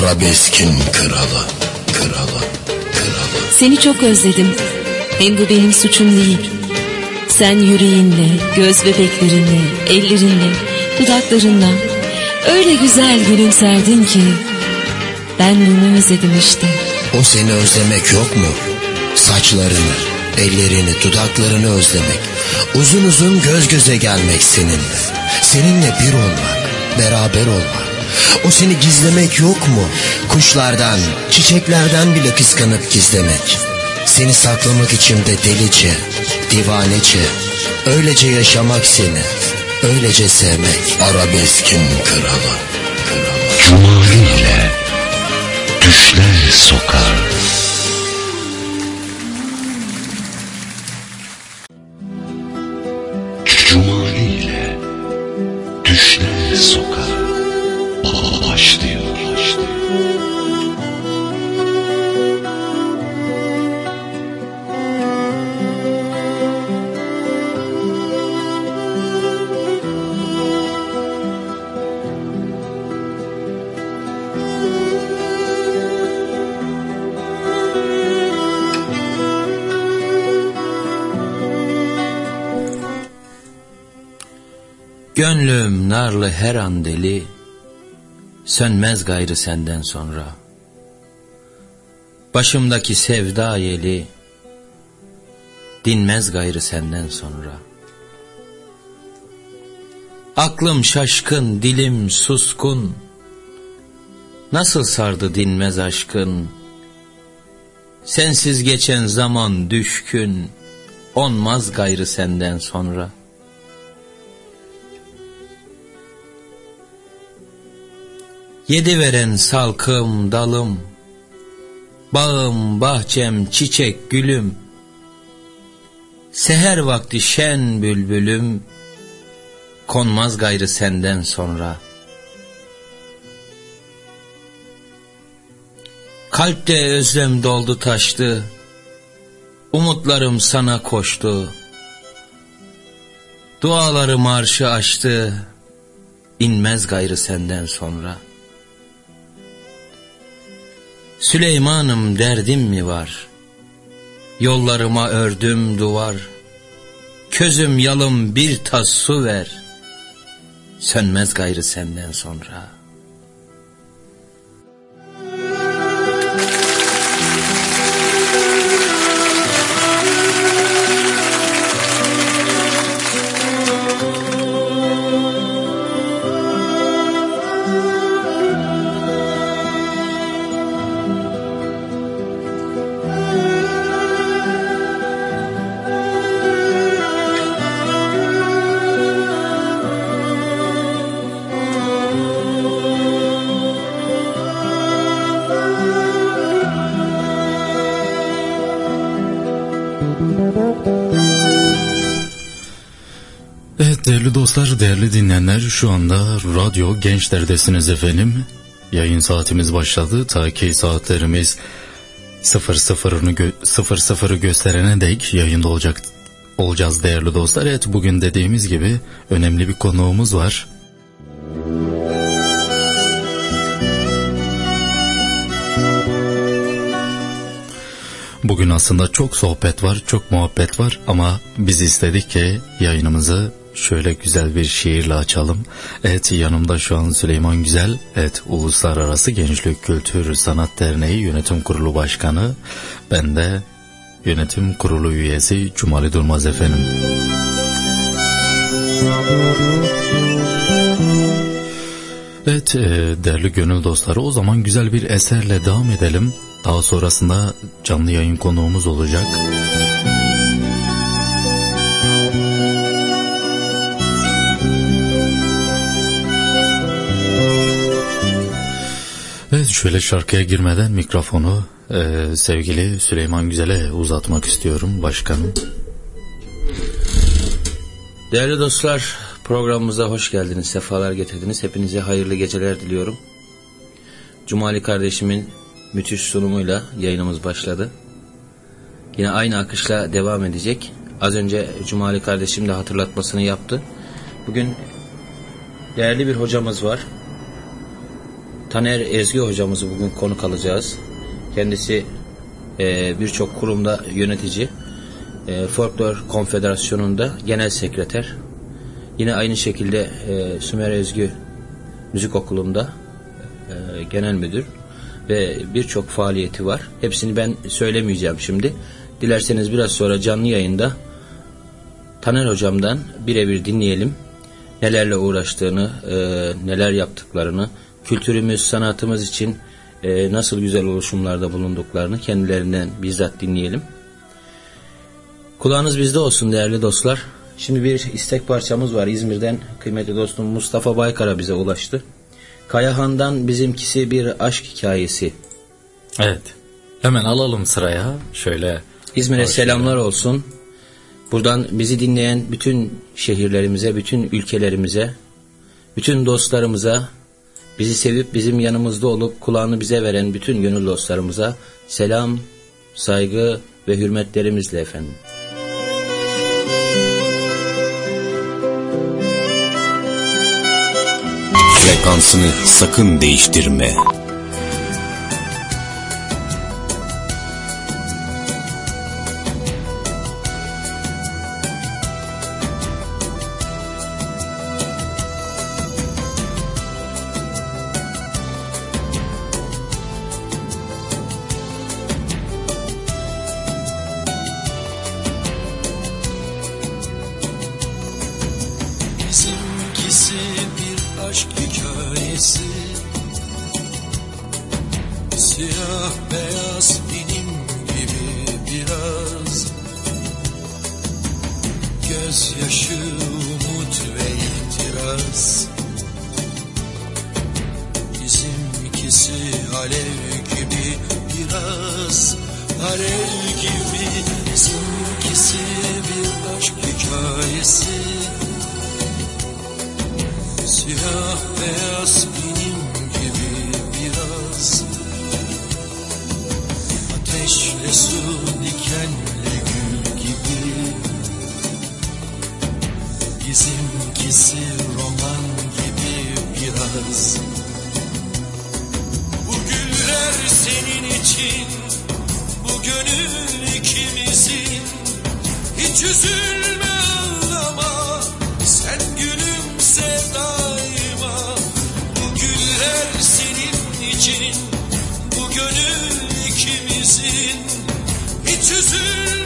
Arabeskin kralı, kralı, kralı. Seni çok özledim. Hem bu benim suçum değil. Sen yüreğinle, göz bebeklerinle, ellerinle, dudaklarınla öyle güzel gülümserdin ki ben bunu özledim işte. O seni özlemek yok mu? Saçlarını, ellerini, dudaklarını özlemek. Uzun uzun göz göze gelmek seninle. Seninle bir olmak, beraber olmak. O seni gizlemek yok mu? Kuşlardan, çiçeklerden bile kıskanıp gizlemek. Seni saklamak içimde delice, divanece. Öylece yaşamak seni, öylece sevmek. Arabeskin kralı, kralı. Cumali ile düşler sokar. Gönlüm narlı her an deli, sönmez gayrı senden sonra. Başımdaki sevda yeli, dinmez gayrı senden sonra. Aklım şaşkın, dilim suskun, nasıl sardı dinmez aşkın. Sensiz geçen zaman düşkün, onmaz gayrı senden sonra.'' Yedi veren salkım dalım, Bağım bahçem çiçek gülüm, Seher vakti şen bülbülüm, Konmaz gayrı senden sonra. Kalpte özlem doldu taştı, Umutlarım sana koştu, Dualarım arşı açtı, inmez gayrı senden sonra.'' Süleymanım derdim mi var? Yollarıma ördüm duvar. Közüm yalım bir tas su ver. Sönmez gayrı senden sonra.'' Dostlar, değerli dinleyenler şu anda Radyo Gençler'desiniz efendim. Yayın saatimiz başladı. Ta ki saatlerimiz 00'ını gö 00'ı gösterene dek yayında olacak olacağız değerli dostlar. Evet bugün dediğimiz gibi önemli bir konuğumuz var. Bugün aslında çok sohbet var, çok muhabbet var ama biz istedik ki yayınımızı şöyle güzel bir şiirle açalım. Evet yanımda şu an Süleyman Güzel, evet Uluslararası Gençlik Kültür Sanat Derneği Yönetim Kurulu Başkanı. Ben de Yönetim Kurulu üyesi Cumali Durmaz efendim. Evet e, değerli gönül dostları o zaman güzel bir eserle devam edelim. Daha sonrasında canlı yayın konuğumuz olacak. Evet şöyle şarkıya girmeden mikrofonu e, sevgili Süleyman Güzel'e uzatmak istiyorum başkanım. Değerli dostlar programımıza hoş geldiniz, sefalar getirdiniz. Hepinize hayırlı geceler diliyorum. Cumali kardeşimin müthiş sunumuyla yayınımız başladı. Yine aynı akışla devam edecek. Az önce Cumali kardeşim de hatırlatmasını yaptı. Bugün değerli bir hocamız var. Taner Ezgi hocamızı bugün konuk alacağız. Kendisi e, birçok kurumda yönetici. E, Folklor Konfederasyonu'nda genel sekreter. Yine aynı şekilde e, Sümer Ezgi Müzik Okulu'nda e, genel müdür ve birçok faaliyeti var. Hepsini ben söylemeyeceğim şimdi. Dilerseniz biraz sonra canlı yayında Taner hocamdan birebir dinleyelim. Nelerle uğraştığını, e, neler yaptıklarını, kültürümüz, sanatımız için e, nasıl güzel oluşumlarda bulunduklarını kendilerinden bizzat dinleyelim. Kulağınız bizde olsun değerli dostlar. Şimdi bir istek parçamız var İzmir'den kıymetli dostum Mustafa Baykar'a bize ulaştı. Kayahan'dan bizimkisi bir aşk hikayesi. Evet. Hemen alalım sıraya. Şöyle İzmir'e selamlar olsun. Buradan bizi dinleyen bütün şehirlerimize, bütün ülkelerimize, bütün dostlarımıza, bizi sevip bizim yanımızda olup kulağını bize veren bütün gönül dostlarımıza selam, saygı ve hürmetlerimizle efendim. Frekansını sakın değiştirme. İçin Bu gönül ikimizin Hiç üzülme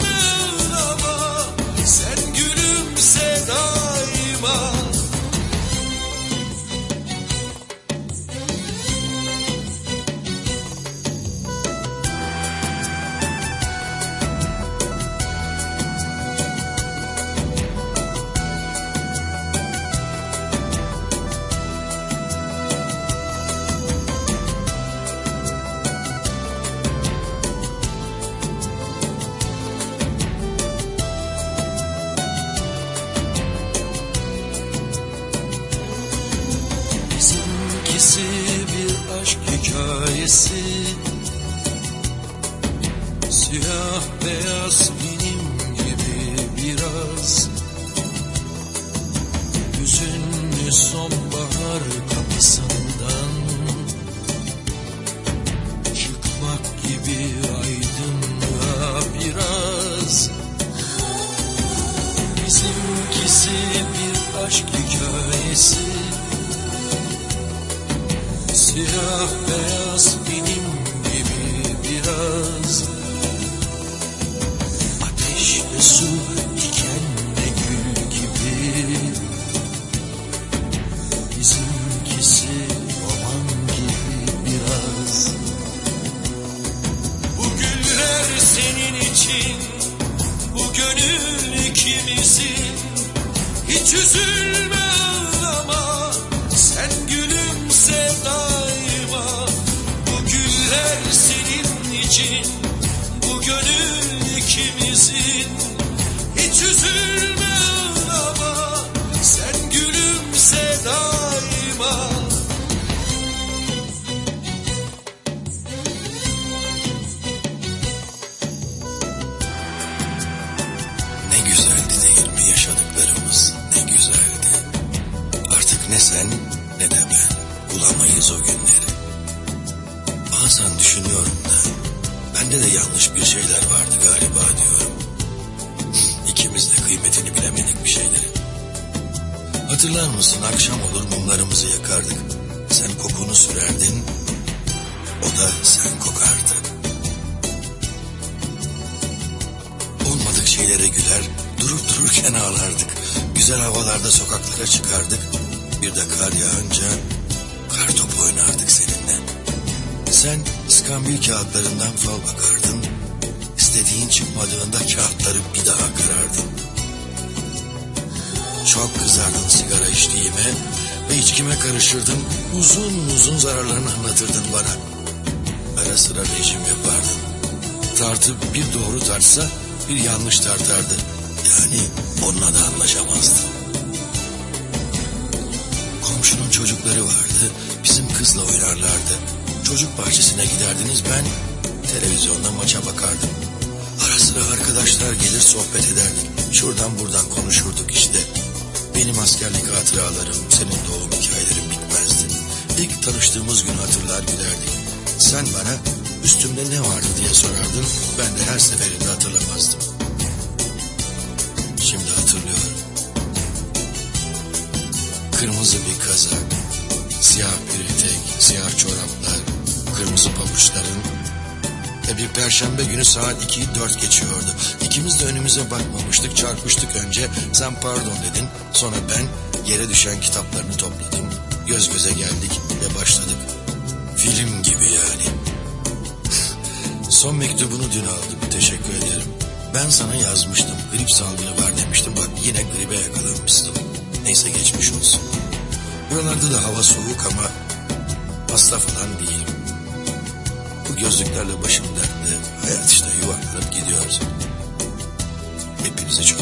Şeylere güler, durup dururken ağlardık. Güzel havalarda sokaklara çıkardık. Bir de kar yağınca kar topu oynardık seninle. Sen iskambil kağıtlarından fal bakardın. İstediğin çıkmadığında kağıtları bir daha karardın. Çok kızardın sigara içtiğime ve içkime karışırdın. Uzun uzun zararlarını anlatırdın bana. Ara sıra rejim yapardın. Tartı bir doğru tartsa bir yanlış tartardı. Yani onunla da anlaşamazdın. Komşunun çocukları vardı. Bizim kızla oynarlardı. Çocuk bahçesine giderdiniz ben televizyonda maça bakardım. Ara sıra arkadaşlar gelir sohbet ederdik. Şuradan buradan konuşurduk işte. Benim askerlik hatıralarım, senin doğum hikayelerin bitmezdi. İlk tanıştığımız gün hatırlar gülerdik. Sen bana üstümde ne vardı diye sorardın. Ben de her seferinde hatırlamazdım. Şimdi hatırlıyorum. Kırmızı bir kazak, siyah bir etek, siyah çoraplar, kırmızı pabuçların ve bir perşembe günü saat 2'yi 4 geçiyordu. İkimiz de önümüze bakmamıştık, çarpıştık önce. Sen pardon dedin, sonra ben yere düşen kitaplarını topladım. Göz göze geldik ve başladık. Film. Son mektubunu dün aldım, teşekkür ederim. Ben sana yazmıştım, grip salgını var demiştim. Bak yine gribe yakalanmışsın. Neyse geçmiş olsun. Buralarda da hava soğuk ama hasta falan değilim. Bu gözlüklerle başım dertte. Hayat işte yuvarlanıp gidiyoruz. Hepinizi çok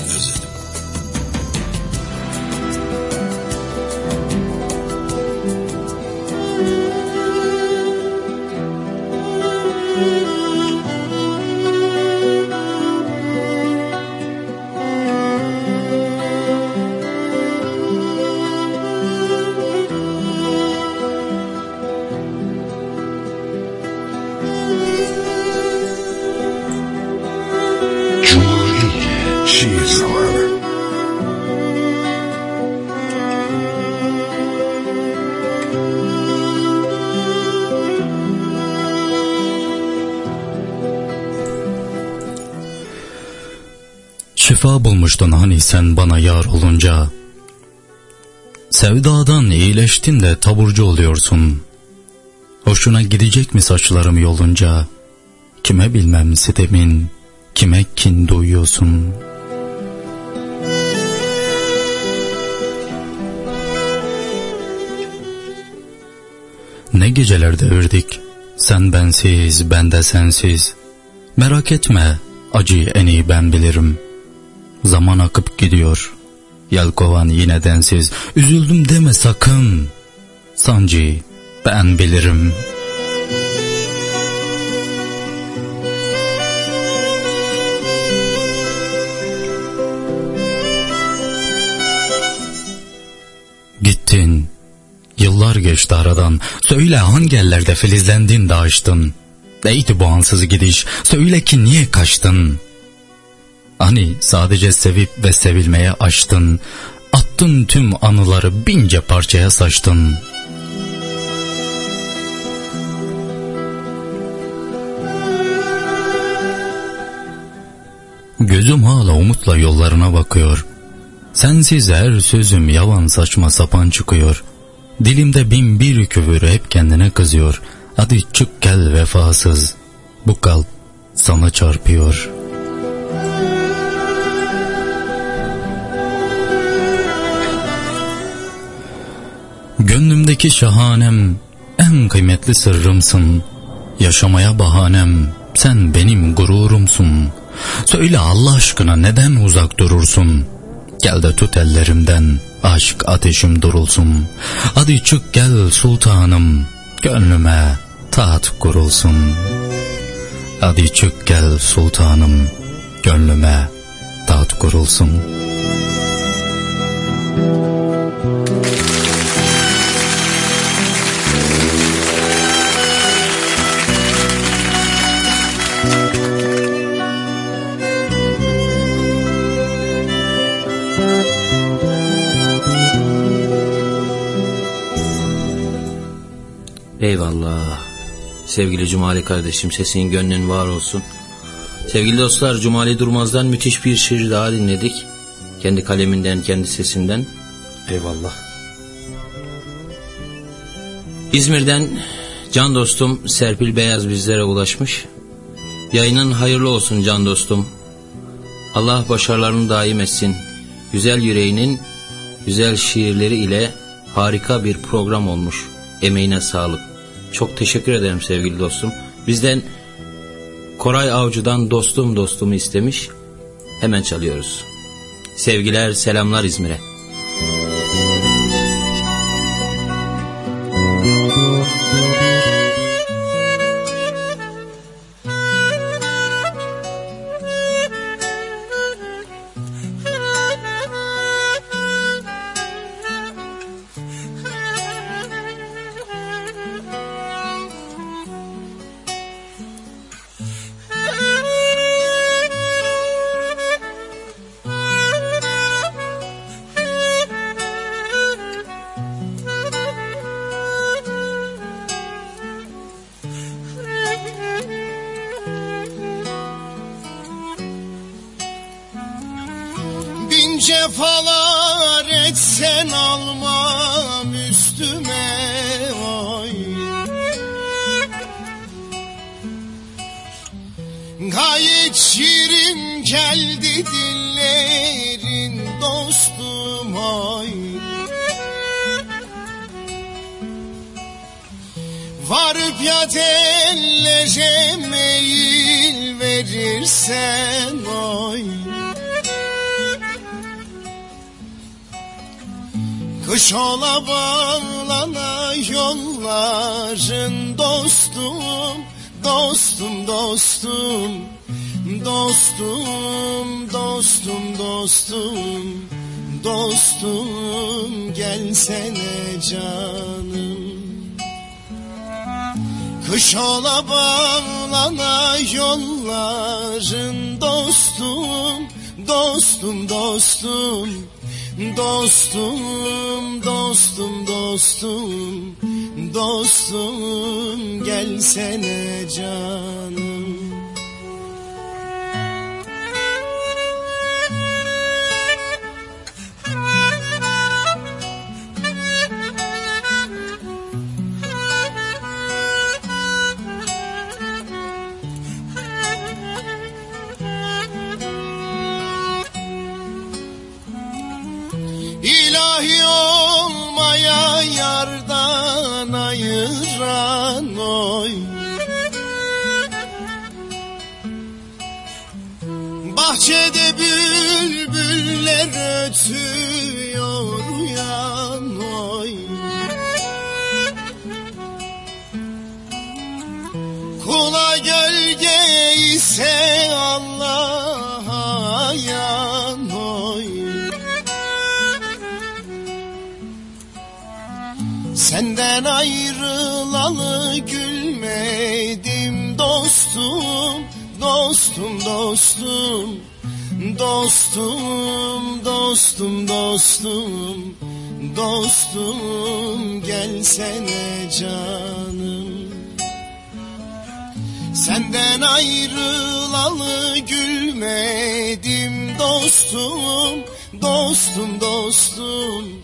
Bulmuştun hani sen bana yar olunca. Sevdadan iyileştin de taburcu oluyorsun. Hoşuna gidecek mi saçlarım yolunca? Kime bilmem sitemin, kime kin duyuyorsun? Ne geceler devirdik, sen bensiz, ben de sensiz. Merak etme, acıyı en iyi ben bilirim. Zaman akıp gidiyor, yelkovan yine densiz. Üzüldüm deme sakın, sancıyı ben bilirim.'' Gittin. Yıllar geçti aradan. Söyle hangi ellerde filizlendin de açtın? Neydi bu ansız gidiş? Söyle ki niye kaçtın? Hani sadece sevip ve sevilmeye açtın. Attın tüm anıları bince parçaya saçtın. Gözüm hala umutla yollarına bakıyor. Sensiz her sözüm yavan saçma sapan çıkıyor. Dilimde bin bir küfür hep kendine kızıyor. Hadi çık gel vefasız. Bu kalp sana çarpıyor. Gönlümdeki şahanem en kıymetli sırrımsın. Yaşamaya bahanem sen benim gururumsun. Söyle Allah aşkına neden uzak durursun? Gel de tut ellerimden aşk ateşim durulsun. Hadi çık gel sultanım gönlüme taht kurulsun. Hadi çık gel sultanım gönlüme taht kurulsun. Eyvallah. Sevgili Cumali kardeşim sesin gönlün var olsun. Sevgili dostlar Cumali Durmaz'dan müthiş bir şiir daha dinledik. Kendi kaleminden, kendi sesinden. Eyvallah. İzmir'den can dostum Serpil Beyaz bizlere ulaşmış. Yayının hayırlı olsun can dostum. Allah başarılarını daim etsin. Güzel yüreğinin güzel şiirleri ile harika bir program olmuş. Emeğine sağlık. Çok teşekkür ederim sevgili dostum. Bizden Koray Avcı'dan dostum dostumu istemiş. Hemen çalıyoruz. Sevgiler, selamlar İzmir'e. Dostum, Dostum, dostum, dostum, dostum, gelsene canım. Yardan ayıran oy. Bahçede bülbüller ötüyor Senden ayrılalı gülmedim dostum, dostum, dostum, dostum, dostum, dostum, dostum, gelsene canım. Senden ayrılalı gülmedim dostum, dostum, dostum,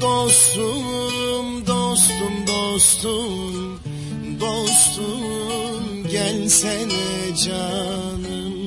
dostum, dostum, dostum, dostum, gelsene canım.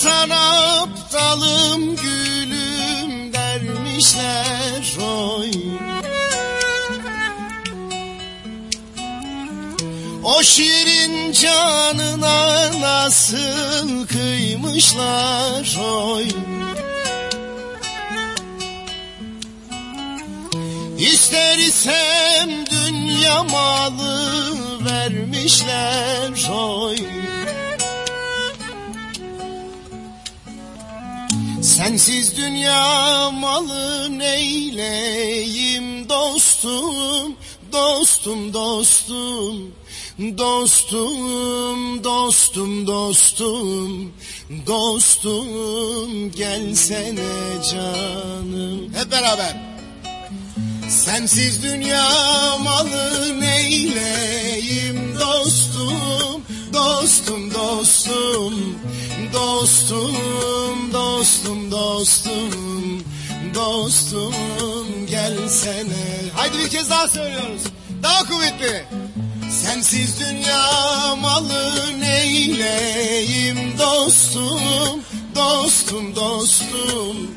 Sultan aptalım gülüm dermişler oy. O şiirin canına nasıl kıymışlar oy. İster isem dünya malı vermişler oy Sensiz dünya malı neyleyim dostum Dostum dostum Dostum dostum dostum Dostum gelsene canım. Hep beraber. Sensiz dünya malı neyleyim dostum Dostum dostum Dostum dostum dostum Dostum gelsene Haydi bir kez daha söylüyoruz. Daha kuvvetli. Sensiz dünya malı neyleyim dostum Dostum dostum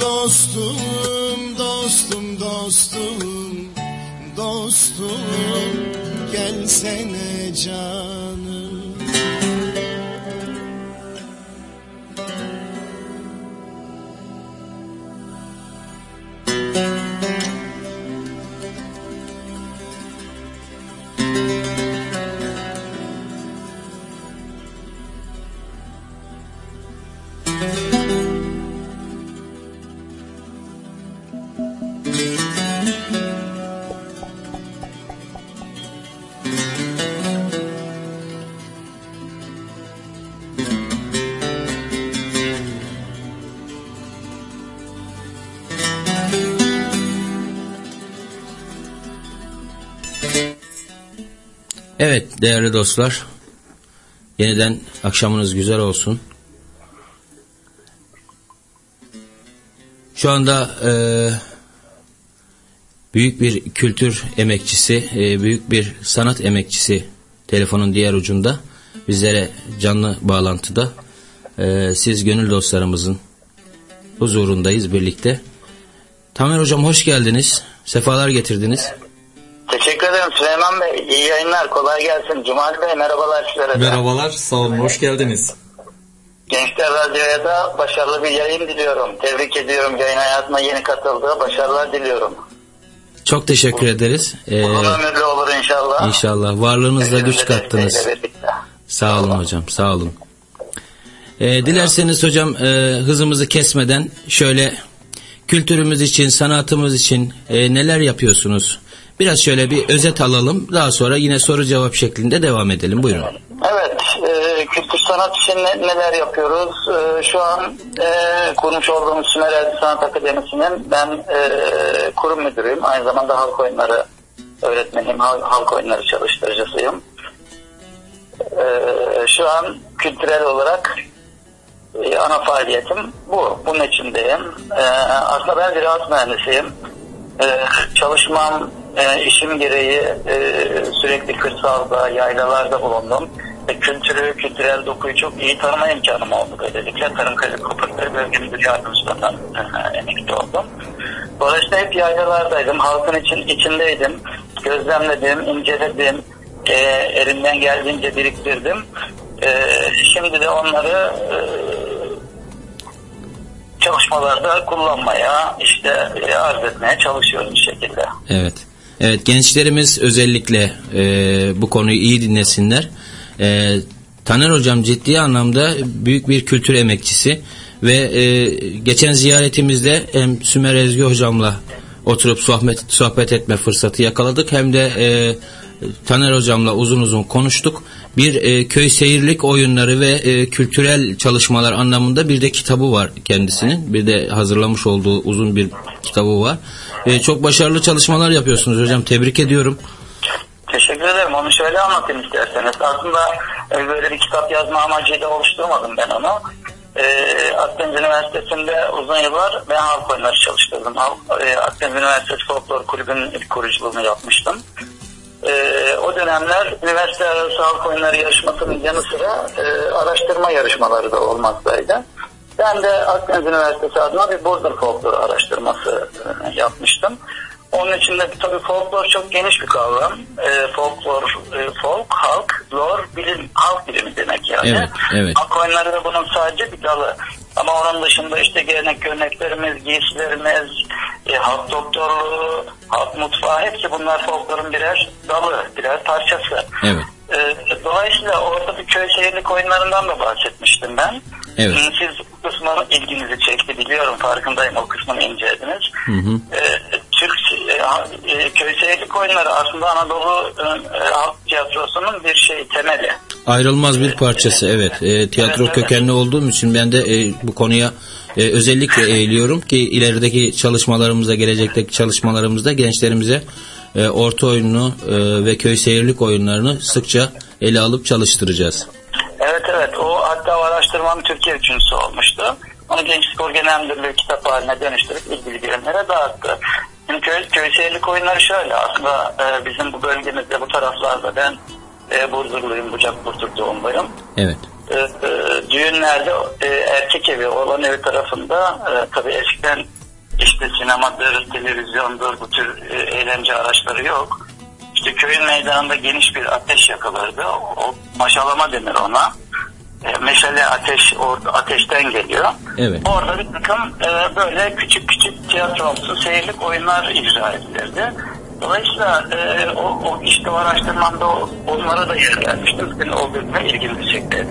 Dostum dostum dostum Dostum gelsene canım değerli dostlar. Yeniden akşamınız güzel olsun. Şu anda e, büyük bir kültür emekçisi, e, büyük bir sanat emekçisi telefonun diğer ucunda bizlere canlı bağlantıda. E, siz gönül dostlarımızın huzurundayız birlikte. Tamer Hocam hoş geldiniz. Sefalar getirdiniz. Ederim Süleyman Bey. İyi yayınlar. Kolay gelsin. Cumali Bey merhabalar sizlere. Merhabalar, sağ olun, hoş geldiniz. Gençler Radyo'ya da başarılı bir yayın diliyorum. Tebrik ediyorum. Yayın hayatına yeni katıldı. Başarılar diliyorum. Çok teşekkür ederiz. Ee, Uzun ömürlü olur inşallah. inşallah varlığınızla güç kattınız. Sağ olun hocam, sağ olun. Ee, dilerseniz hocam e, hızımızı kesmeden şöyle kültürümüz için, sanatımız için e, neler yapıyorsunuz? Biraz şöyle bir özet alalım. Daha sonra yine soru cevap şeklinde devam edelim. Buyurun. Evet, e, kültür sanat için ne- neler yapıyoruz? E, şu an e, kurmuş olduğumuz Sümer Erdi Sanat Akademisi'nin ben e, kurum müdürüyüm. Aynı zamanda halk oyunları öğretmeniyim, hal- halk oyunları çalıştırıcısıyım. E, şu an kültürel olarak e, ana faaliyetim bu. Bunun içindeyim. E, aslında ben ziraat mühendisiyim. E, çalışmam, e, işim gereği e, sürekli kırsalda, yaylalarda bulundum. Ve kültürü, kültürel dokuyu çok iyi tanıma imkanım oldu. Böylelikle Tarım Krizi Kooperatif Bölge Müdür Yardımcılığından e, emekli oldum. Dolayısıyla hep yaylalardaydım, halkın için, içindeydim. Gözlemledim, inceledim, e, elimden geldiğince biriktirdim. E, şimdi de onları e, çalışmalarda kullanmaya, işte e, arz etmeye çalışıyorum bir şekilde. Evet. Evet gençlerimiz özellikle e, bu konuyu iyi dinlesinler. E, Taner hocam ciddi anlamda büyük bir kültür emekçisi ve e, geçen ziyaretimizde hem Sümer Ezgi hocamla oturup sohbet sohbet etme fırsatı yakaladık hem de e, Taner hocamla uzun uzun konuştuk. Bir e, köy seyirlik oyunları ve e, kültürel çalışmalar anlamında bir de kitabı var kendisinin. Bir de hazırlamış olduğu uzun bir kitabı var. E, çok başarılı çalışmalar yapıyorsunuz hocam. Tebrik ediyorum. Teşekkür ederim. Onu şöyle anlatayım isterseniz. Aslında e, böyle bir kitap yazma amacıyla oluşturmadım ben onu. E, Akdeniz Üniversitesi'nde uzun yıllar ben halk oyunları çalıştırdım. E, Akdeniz Üniversitesi Folklor Kulübü'nün ilk kuruculuğunu yapmıştım. E, o dönemler üniversite arası halk oyunları yarışmasının yanı sıra e, araştırma yarışmaları da olmaktaydı. Ben de Akdeniz Üniversitesi adına bir border folklor araştırması e, yapmıştım. Onun içinde tabii folklor çok geniş bir kavram. E, folklor, e, folk, yani. Evet, evet. Halk oyunları da bunun sadece bir dalı. Ama onun dışında işte gelenek göreneklerimiz, giysilerimiz, e, halk doktorluğu, halk mutfağı hepsi bunlar folklorun birer dalı, birer parçası. Evet. E, dolayısıyla orada bir köy şehirlik oyunlarından da bahsetmiştim ben. Evet. Siz bu kısmı ilginizi çekti biliyorum farkındayım o kısmını incelediniz. Hı hı. E, Türk e, e, köy şehirlik oyunları aslında Anadolu e, halk tiyatrosunun bir şey temeli. Ayrılmaz bir parçası evet. E, tiyatro Evet, evet. kökenli olduğum için ben de e, bu konuya e, özellikle eğiliyorum ki ilerideki çalışmalarımızda, gelecekteki çalışmalarımızda gençlerimize e, orta oyununu e, ve köy seyirlik oyunlarını sıkça ele alıp çalıştıracağız. Evet evet o hatta o araştırmanın Türkiye üçüncüsü olmuştu. Onu Genç Spor Genel Müdürlüğü kitap haline dönüştürüp ilgili birimlere dağıttı. Şimdi köy, köy seyirlik oyunları şöyle aslında e, bizim bu bölgemizde bu taraflarda ben e, Burdurluyum, Bucak Burdur doğumluyum. Evet. E, e, düğünlerde e, erkek evi olan evi tarafında e, tabii eskiden işte sinemadır, televizyondur bu tür e, eğlence araçları yok. İşte köyün meydanında geniş bir ateş yakılırdı. O maşalama denir ona. E, meşale ateş orada ateşten geliyor. Evet. Orada bir takım e, böyle küçük küçük tiyatromsu seyirlik oyunlar icra edilirdi. Dolayısıyla e, o, o işte o araştırmamda o- onlara da yer vermiştim. Senin olduğu gibi ilgimizi çekti.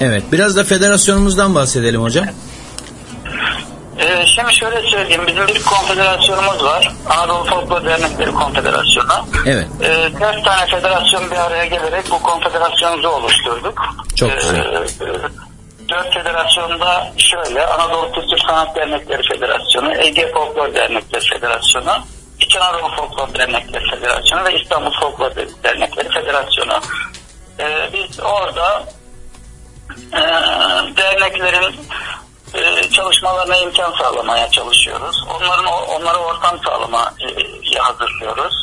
Evet. Biraz da federasyonumuzdan bahsedelim hocam. Ee, şimdi şöyle söyleyeyim. Bizim bir konfederasyonumuz var. Anadolu Folklor Dernekleri Konfederasyonu. Evet. Ee, dört tane federasyon bir araya gelerek bu konfederasyonumuzu oluşturduk. Çok güzel. Ee, dört federasyonda şöyle Anadolu Kültür Sanat Dernekleri Federasyonu, Ege Folklor Dernekleri Federasyonu, İç Anadolu Folklor Dernekleri Federasyonu ve İstanbul Folklor Dernekleri Federasyonu. Ee, biz orada e, derneklerin e, çalışmalarına imkan sağlamaya çalışıyoruz. Onların onlara ortam sağlamaya hazırlıyoruz.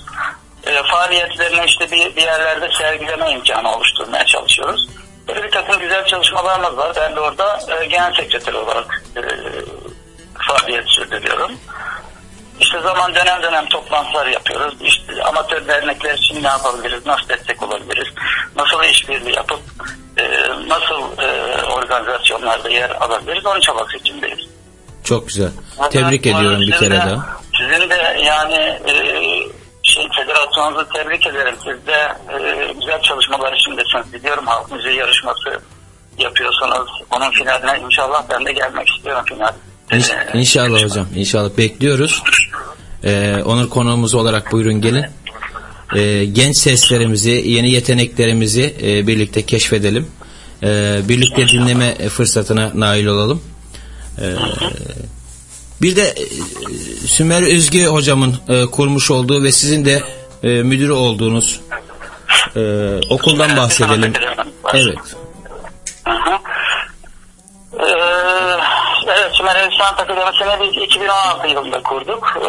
E, faaliyetlerini işte bir, bir yerlerde sergileme imkanı oluşturmaya çalışıyoruz. Böyle bir takım güzel çalışmalarımız var. Ben de orada e, genel sekreter olarak e, faaliyet sürdürüyorum. İşte zaman dönem dönem toplantılar yapıyoruz. İşte amatör dernekler için ne yapabiliriz, nasıl destek olabiliriz, nasıl işbirliği yapıp e, nasıl e, organizasyonlarda yer alabiliriz onun çabası içindeyiz. Çok güzel. Tebrik ediyorum bir kere de- daha. Sizin de yani e, şey federasyonunuzu tebrik ederim. Siz de e, güzel çalışmalar içindesiniz. Biliyorum halk müziği yarışması yapıyorsunuz. Onun finaline inşallah ben de gelmek istiyorum final. İnş- e, İnşallah hocam. İnşallah bekliyoruz. Ee, onur konuğumuz olarak buyurun gelin. Ee, genç seslerimizi, yeni yeteneklerimizi e, birlikte keşfedelim. Ee, birlikte dinleme fırsatına nail olalım. Ee, bir de e, Sümer Özge hocamın e, kurmuş olduğu ve sizin de e, müdürü olduğunuz e, okuldan bahsedelim. Evet. Evet, Sümer Sanat Akademisi'ni biz 2016 yılında kurduk. Ee,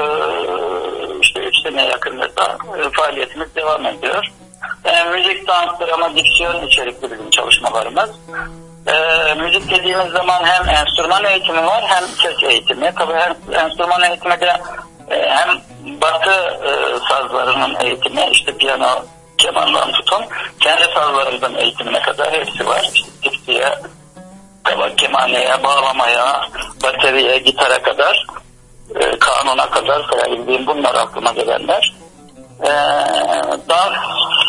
işte 3 sene yakında da e, faaliyetimiz devam ediyor. Ee, müzik, dans, drama, diksiyon içerikli bizim çalışmalarımız. Ee, müzik dediğimiz zaman hem enstrüman eğitimi var hem ses eğitimi. Tabii hem enstrüman eğitimi de e, hem batı e, sazlarının eğitimi, işte piyano, kemandan tutun, kendi sazlarımızın eğitimine kadar hepsi var. İşte tabak kemaneye, bağlamaya, bateriye, gitara kadar, e, kanuna kadar sayabildiğim bunlar aklıma gelenler. E, dans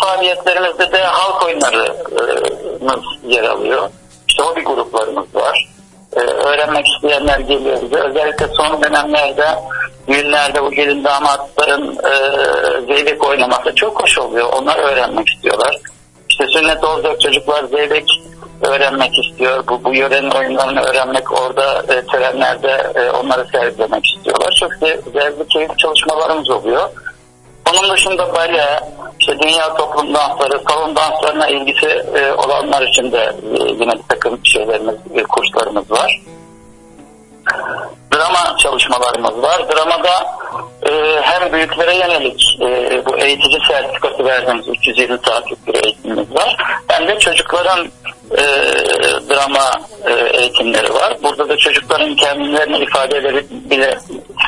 faaliyetlerimizde de halk oyunlarımız yer alıyor. İşte hobi gruplarımız var. E, öğrenmek isteyenler geliyor bize. Özellikle son dönemlerde düğünlerde bu gelin damatların e, zeybek oynaması çok hoş oluyor. Onlar öğrenmek istiyorlar. İşte sünnet olacak çocuklar zeybek öğrenmek istiyor. Bu, bu yörenin oyunlarını öğrenmek orada e, törenlerde e, onları sergilemek istiyorlar. Çok bir keyifli çalışmalarımız oluyor. Onun dışında bale, işte dünya toplum dansları, salon danslarına ilgisi e, olanlar için de e, yine bir takım şeylerimiz, e, kurslarımız var. Drama çalışmalarımız var. Dramada e, hem büyüklere yönelik e, bu eğitici sertifikası verdiğimiz 320 saatlik bir eğitimimiz var. Hem de çocukların e, drama e, eğitimleri var. Burada da çocukların kendilerini ifade edebilme,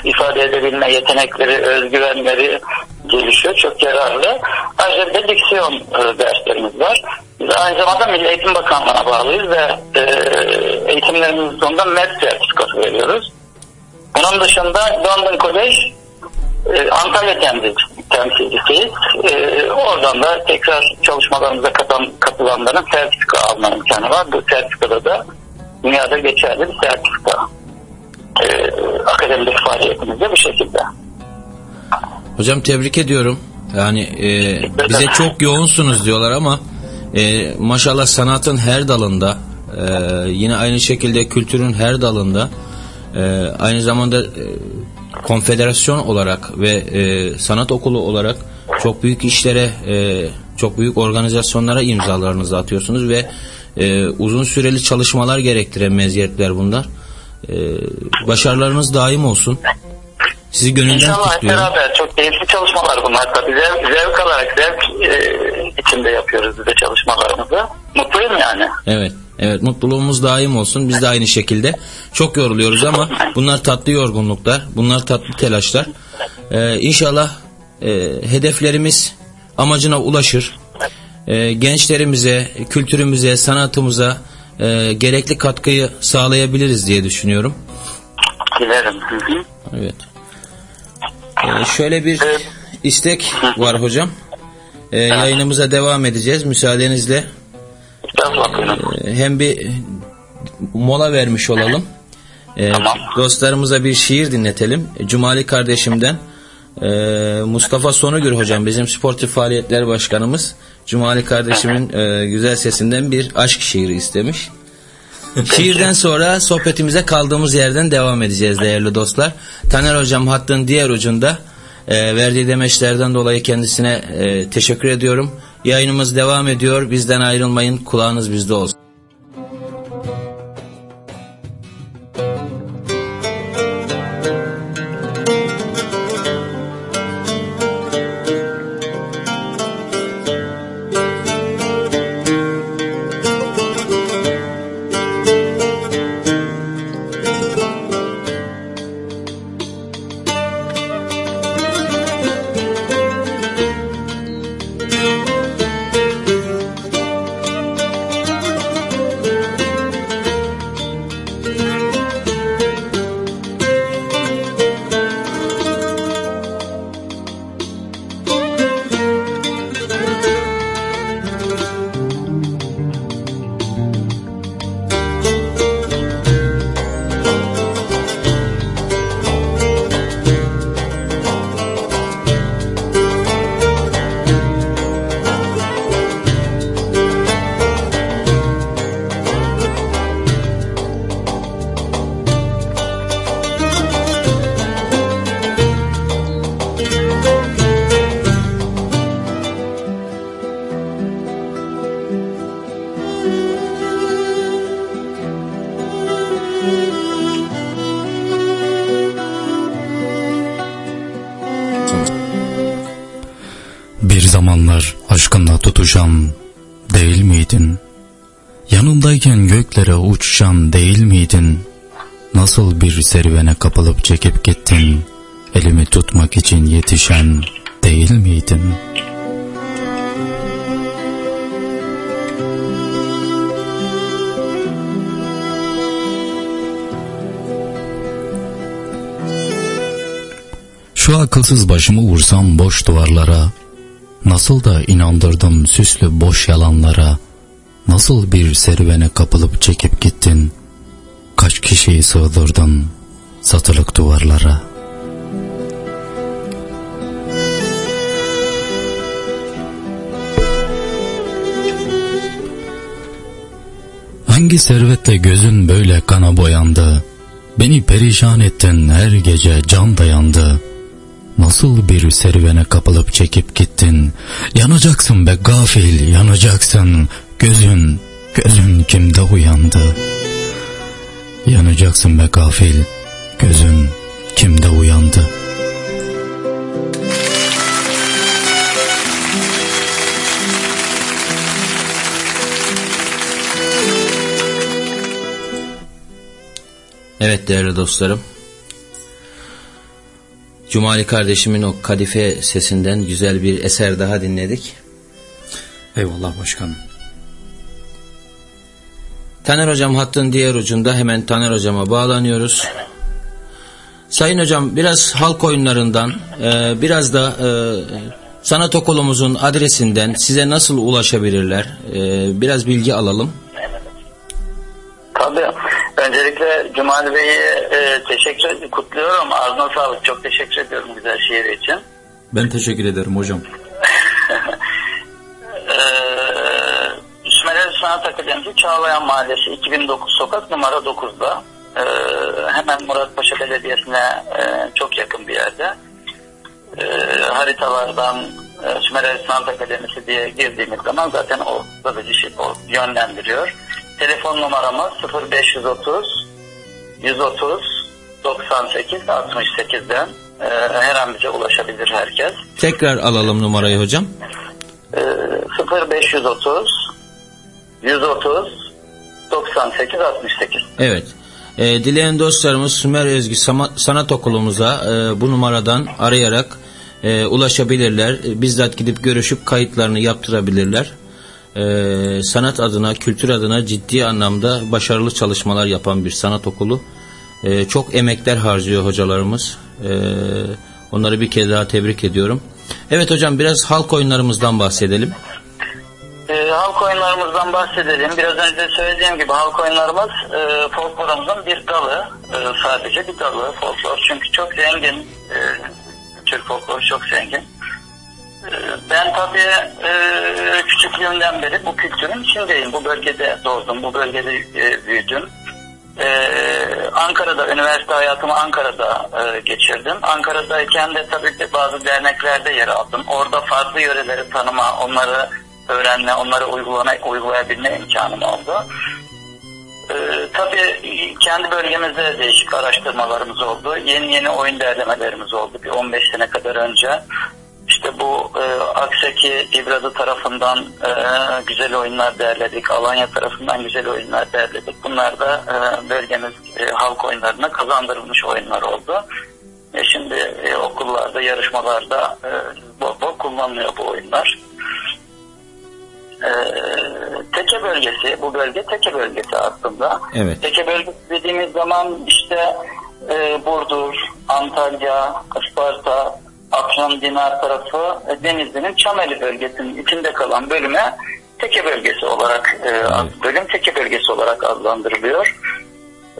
ifade edebilme yetenekleri, özgüvenleri gelişiyor. Çok yararlı. Ayrıca bir de diksiyon e, derslerimiz var. Biz aynı zamanda Milli Eğitim Bakanlığı'na bağlıyız ve e, eğitimlerimizin sonunda MED sertifikası veriyoruz. Bunun dışında London College e, Antalya temsil, temsilcisiyiz. E, oradan da tekrar çalışmalarımıza katan, katılanların sertifika alma imkanı var. Bu sertifikada da dünyada geçerli bir sertifika. E, akademik faaliyetimizde bu şekilde. Hocam tebrik ediyorum. Yani e, bize çok yoğunsunuz diyorlar ama e, maşallah sanatın her dalında e, yine aynı şekilde kültürün her dalında e, aynı zamanda e, konfederasyon olarak ve e, sanat okulu olarak çok büyük işlere e, çok büyük organizasyonlara imzalarınızı atıyorsunuz ve e, uzun süreli çalışmalar gerektiren meziyetler bunlar. E, başarılarınız daim olsun. Sizi gönülden İnşallah kutluyorum. beraber çok keyifli çalışmalar bunlar tabii. Zevk, zevk alarak zevk e, içinde yapıyoruz biz de çalışmalarımızı. Mutluyum yani. Evet. Evet mutluluğumuz daim olsun. Biz de aynı şekilde çok yoruluyoruz ama bunlar tatlı yorgunluklar. Bunlar tatlı telaşlar. Ee, inşallah e, hedeflerimiz amacına ulaşır. Ee, gençlerimize, kültürümüze, sanatımıza e, gerekli katkıyı sağlayabiliriz diye düşünüyorum. Dilerim. Evet. Ee, şöyle bir istek var hocam. Ee, yayınımıza devam edeceğiz müsaadenizle. Estağfurullah buyurun. Ee, hem bir mola vermiş olalım. Ee, Tamam. Dostlarımıza bir şiir dinletelim. Cumali kardeşimden e, Mustafa Sonugür hocam bizim sportif faaliyetler başkanımız. Cumali kardeşimin e, güzel sesinden bir aşk şiiri istemiş. Şiirden sonra sohbetimize kaldığımız yerden devam edeceğiz değerli dostlar. Taner hocam hattın diğer ucunda e, verdiği demeçlerden dolayı kendisine e, teşekkür ediyorum. Yayınımız devam ediyor. Bizden ayrılmayın. Kulağınız bizde olsun. Tutuşan değil miydin? Yanındayken göklere uçuşan değil miydin? Nasıl bir serüvene kapılıp çekip gittin? Elimi tutmak için yetişen değil miydin? Şu akılsız başımı vursam boş duvarlara, Nasıl da inandırdım süslü boş yalanlara, Nasıl bir serüvene kapılıp çekip gittin, Kaç kişiyi sığdırdın satılık duvarlara. Hangi servetle gözün böyle kana boyandı, Beni perişan ettin her gece can dayandı, Nasıl bir serüvene kapılıp çekip gittin? Yanacaksın be gafil, yanacaksın. Gözün, gözün kimde uyandı? Yanacaksın be gafil, gözün kimde uyandı? Evet değerli dostlarım. Cumali kardeşimin o kadife sesinden güzel bir eser daha dinledik. Eyvallah başkanım. Taner Hocam hattın diğer ucunda hemen Taner Hocam'a bağlanıyoruz. Sayın Hocam biraz halk oyunlarından e, biraz da e, sanat okulumuzun adresinden size nasıl ulaşabilirler? E, biraz bilgi alalım. Tabii. Öncelikle Cumali Bey'i e, teşekkür kutluyorum. Ağzına sağlık. Çok teşekkür ediyorum güzel şiir için. Ben teşekkür ederim hocam. Ee, İsmail Sanat Akademisi Çağlayan Mahallesi 2009 sokak numara 9'da. Ee, hemen Muratpaşa Belediyesi'ne e, çok yakın bir yerde. Ee, haritalardan e, Sümerel Sanat Akademisi diye girdiğimiz zaman zaten o da şey, o yönlendiriyor. Telefon numaramız 0530 130 98 68'den e, her an bize ulaşabilir herkes. Tekrar alalım numarayı hocam. E, 0530 130 98 68 Evet. E, dileyen dostlarımız Sümer Özgü Sanat Okulumuza e, bu numaradan arayarak e, ulaşabilirler. E, bizzat gidip görüşüp kayıtlarını yaptırabilirler. E, sanat adına, kültür adına ciddi anlamda başarılı çalışmalar yapan bir sanat okulu. E, çok emekler harcıyor hocalarımız. E, onları bir kez daha tebrik ediyorum. Evet hocam biraz halk oyunlarımızdan bahsedelim. E, halk oyunlarımızdan bahsedelim. Biraz önce söylediğim gibi halk oyunlarımız e, folklorumuzun bir dalı. E, sadece bir dalı folklor. Çünkü çok zengin. E, Türk folkloru çok zengin. E, ben tabii e, küçüklüğümden beri bu kültürün içindeyim. Bu bölgede doğdum. Bu bölgede e, büyüdüm. Ee, Ankara'da, üniversite hayatımı Ankara'da e, geçirdim. Ankara'dayken de tabii ki bazı derneklerde yer aldım. Orada farklı yöreleri tanıma, onları öğrenme, onları uygulana, uygulayabilme imkanım oldu. Ee, tabii kendi bölgemizde de değişik araştırmalarımız oldu. Yeni yeni oyun derlemelerimiz oldu bir 15 sene kadar önce. İşte bu e, Aksaki İbradı tarafından e, güzel oyunlar derledik. Alanya tarafından güzel oyunlar derledik. Bunlar da e, bölgemiz e, halk oyunlarına kazandırılmış oyunlar oldu. E, şimdi e, okullarda, yarışmalarda e, bol bol kullanılıyor bu oyunlar. E, Teke bölgesi, bu bölge Teke bölgesi aslında. Evet. Teke bölgesi dediğimiz zaman işte e, Burdur, Antalya, Isparta, Afyon Dinar tarafı e, Denizli'nin Çameli bölgesinin içinde kalan bölüme Teke bölgesi olarak e, bölüm Teke bölgesi olarak adlandırılıyor.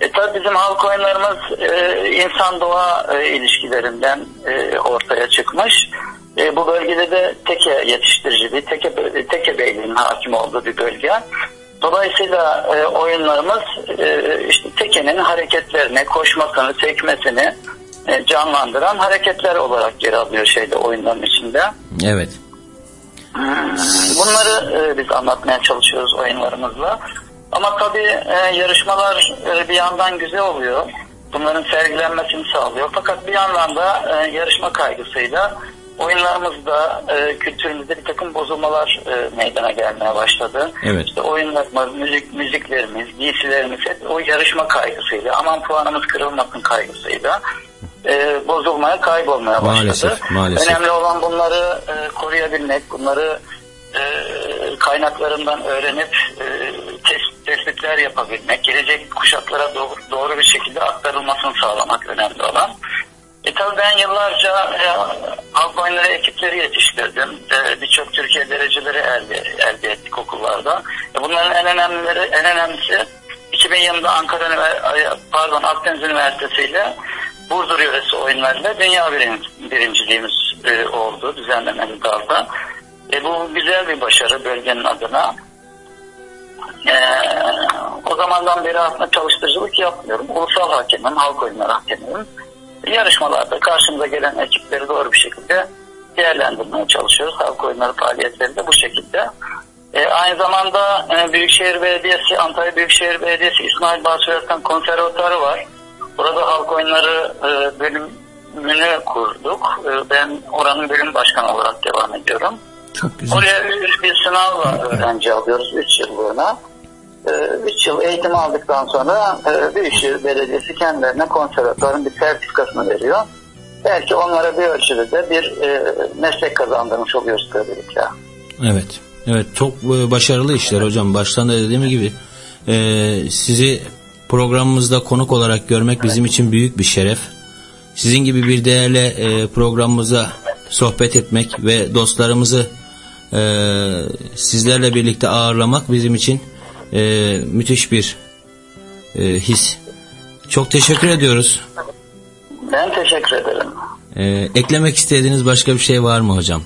E, tabii bizim halk oyunlarımız e, insan doğa e, ilişkilerinden e, ortaya çıkmış. E, bu bölgede de teke yetiştiriciliği, teke, bö- teke beyliğinin hakim olduğu bir bölge. Dolayısıyla e, oyunlarımız e, işte tekenin hareketlerini, koşmasını, sekmesini canlandıran hareketler olarak yer alıyor şeyde oyunların içinde. Evet. Bunları e, biz anlatmaya çalışıyoruz oyunlarımızla. Ama tabii e, yarışmalar e, bir yandan güzel oluyor. Bunların sergilenmesini sağlıyor. Fakat bir yandan da e, yarışma kaygısıyla oyunlarımızda, e, kültürümüzde bir takım bozulmalar e, meydana gelmeye başladı. Evet. İşte oyunlarımız, müzik, müziklerimiz, giysilerimiz hep o yarışma kaygısıyla, aman puanımız kırılmasın kaygısıyla e, bozulmaya, kaybolmaya başladı. Maalesef, maalesef. Önemli olan bunları e, koruyabilmek, bunları e, kaynaklarından öğrenip e, tes- tespitler yapabilmek, gelecek kuşaklara doğru, doğru bir şekilde aktarılmasını sağlamak önemli olan. E tabii ben yıllarca e, oyunları ekipleri yetiştirdim. E, Birçok Türkiye dereceleri elde, elde ettik okullarda. E, bunların en önemlileri, en önemlisi 2000 yılında Ankara Üniver- pardon Akdeniz Üniversitesi ile Burdur yöresi oyunlarıyla dünya birin- birinciliğimiz e, oldu düzenlemeli dalda. E, bu güzel bir başarı bölgenin adına. E, o zamandan beri aslında çalıştırıcılık yapmıyorum. Ulusal hakemim, halk oyunları hakemiyim. Yarışmalarda karşımıza gelen ekipleri doğru bir şekilde değerlendirmeye çalışıyoruz. Halk oyunları faaliyetleri de bu şekilde. E, aynı zamanda e, Büyükşehir Belediyesi, Antalya Büyükşehir Belediyesi İsmail Özkan Konservatuarı var. Burada halk oyunları e, bölümünü kurduk. E, ben oranın bölüm başkanı olarak devam ediyorum. Çok güzel. Oraya bir, bir sınavla öğrenci alıyoruz 3 yıllığına. 3 yıl eğitim aldıktan sonra e, Büyükşehir Belediyesi kendilerine konservatuarın bir sertifikasını veriyor. Belki onlara bir ölçüde de bir e, meslek kazandırmış oluyoruz böylelikle. Evet. Evet çok e, başarılı işler hocam. Baştan da dediğim gibi sizi programımızda konuk olarak görmek bizim için büyük bir şeref. Sizin gibi bir değerli e, programımıza sohbet etmek ve dostlarımızı e, sizlerle birlikte ağırlamak bizim için e, müthiş bir e, his. Çok teşekkür ediyoruz. Ben teşekkür ederim. E, eklemek istediğiniz başka bir şey var mı hocam?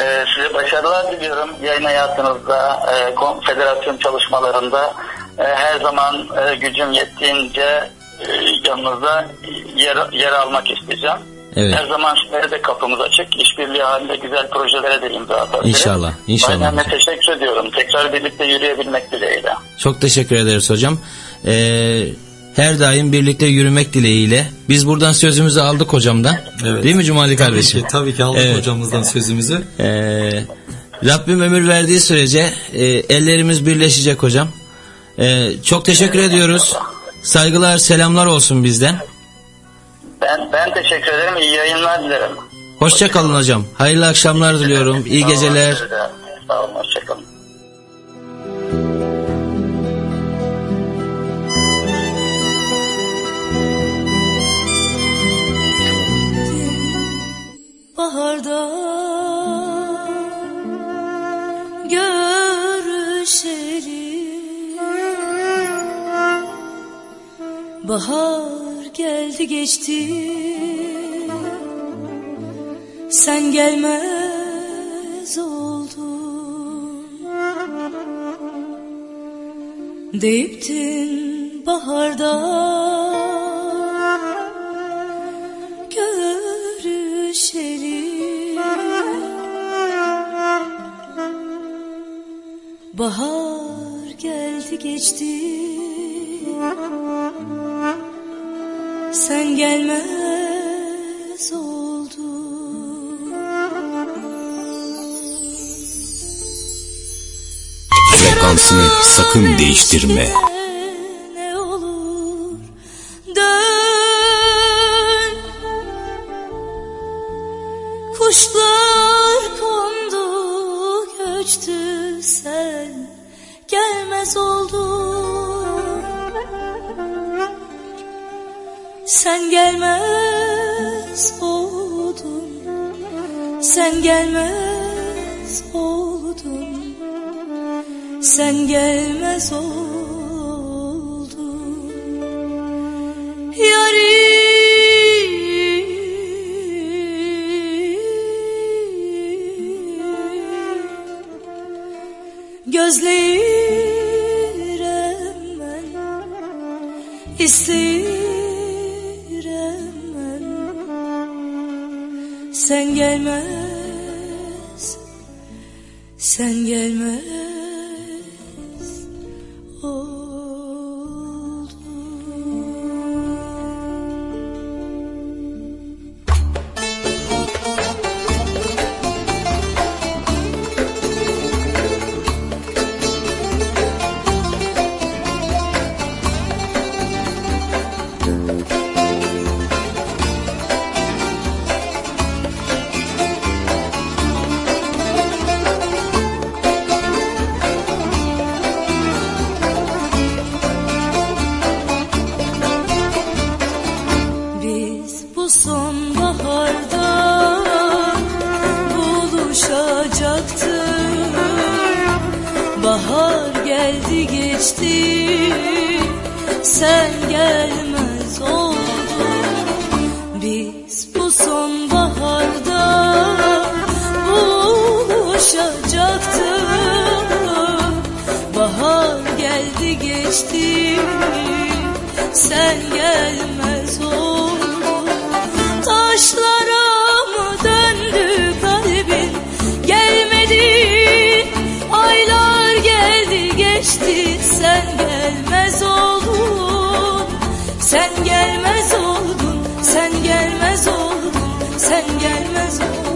Ee, size başarılar diliyorum yayın hayatınızda, e, konfederasyon çalışmalarında. E, her zaman e, gücüm yettiğince e, yanınızda yer, yer almak isteyeceğim. Evet. Her zaman sizlere de kapımız açık. İşbirliği halinde güzel projelere de imza atabiliriz. İnşallah, inşallah hocam. teşekkür ediyorum. Tekrar birlikte yürüyebilmek dileğiyle. Çok teşekkür ederiz hocam. Ee, her daim birlikte yürümek dileğiyle. Biz buradan sözümüzü aldık hocamdan. Evet. Değil mi Cumali kardeşim? Tabii ki, tabii ki aldık Evet. hocamızdan sözümüzü. Ee, Rabbim ömür verdiği sürece e, ellerimiz birleşecek hocam. Ee, çok teşekkür ediyoruz. Saygılar, selamlar olsun bizden. Ben ben teşekkür ederim. İyi yayınlar dilerim. Hoşça kalın hocam. Hayırlı akşamlar diliyorum. İyi Sağ olun, geceler. Sağ olun. Hoşçakalın. baharda Bahar geldi geçti. Sen gelmez oldun. Deyiptin baharda. Görüşelim Bahar geldi geçti Sen gelmez oldun Frekansını sakın değiştirme. Sen gelmez oldun. Sen gelmez oldun. Sen gelmez oldun. Yarim Gözlerim ben. İsterim Sen gelmez. Sen gelmez sen gelmez oldun Taşlara mı döndü kalbin? Gelmedi. Aylar geldi geçti. Sen gelmez oldun. Sen gelmez oldun. Sen gelmez oldun. Sen gelmez oldun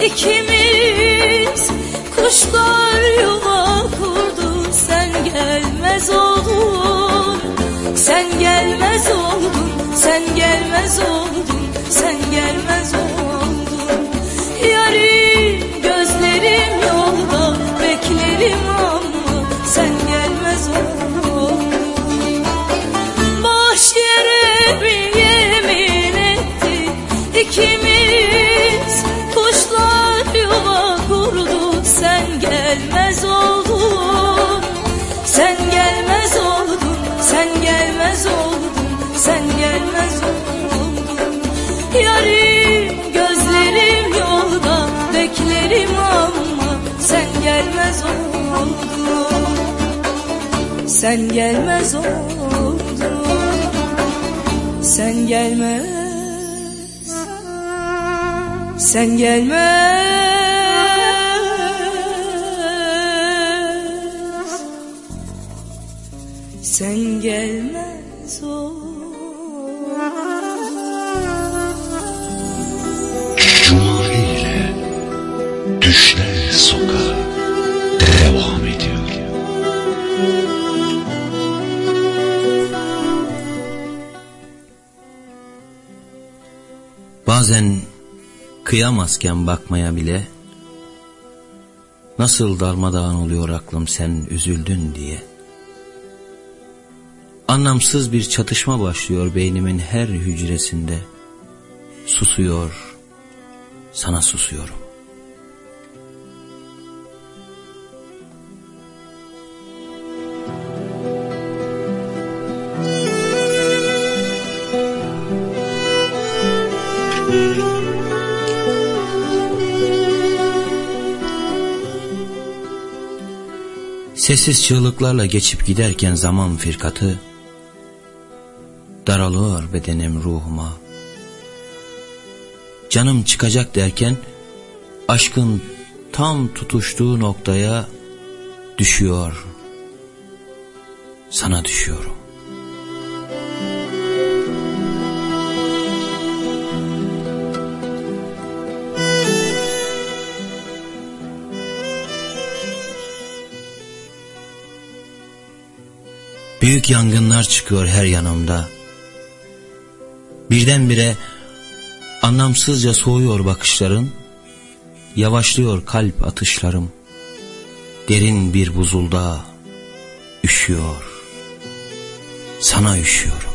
ikimiz Kuşlar yuva kurdu sen gelmez oldun Sen gelmez oldun, sen gelmez oldun, sen gelmez Sen gelmez oldun. Sen gelmez. Sen gelmez. Sen gelmez Bazen kıyamazken bakmaya bile Nasıl darmadağın oluyor aklım sen üzüldün diye. Anlamsız bir çatışma başlıyor beynimin her hücresinde. Susuyor, sana susuyorum Sessiz çığlıklarla geçip giderken zaman firkatı Daralıyor bedenim ruhuma. Canım çıkacak derken Aşkın tam tutuştuğu noktaya Düşüyor. Sana düşüyorum Büyük yangınlar çıkıyor her yanımda. Birdenbire anlamsızca soğuyor bakışların, yavaşlıyor kalp atışlarım. Derin bir buzulda üşüyor, sana üşüyorum.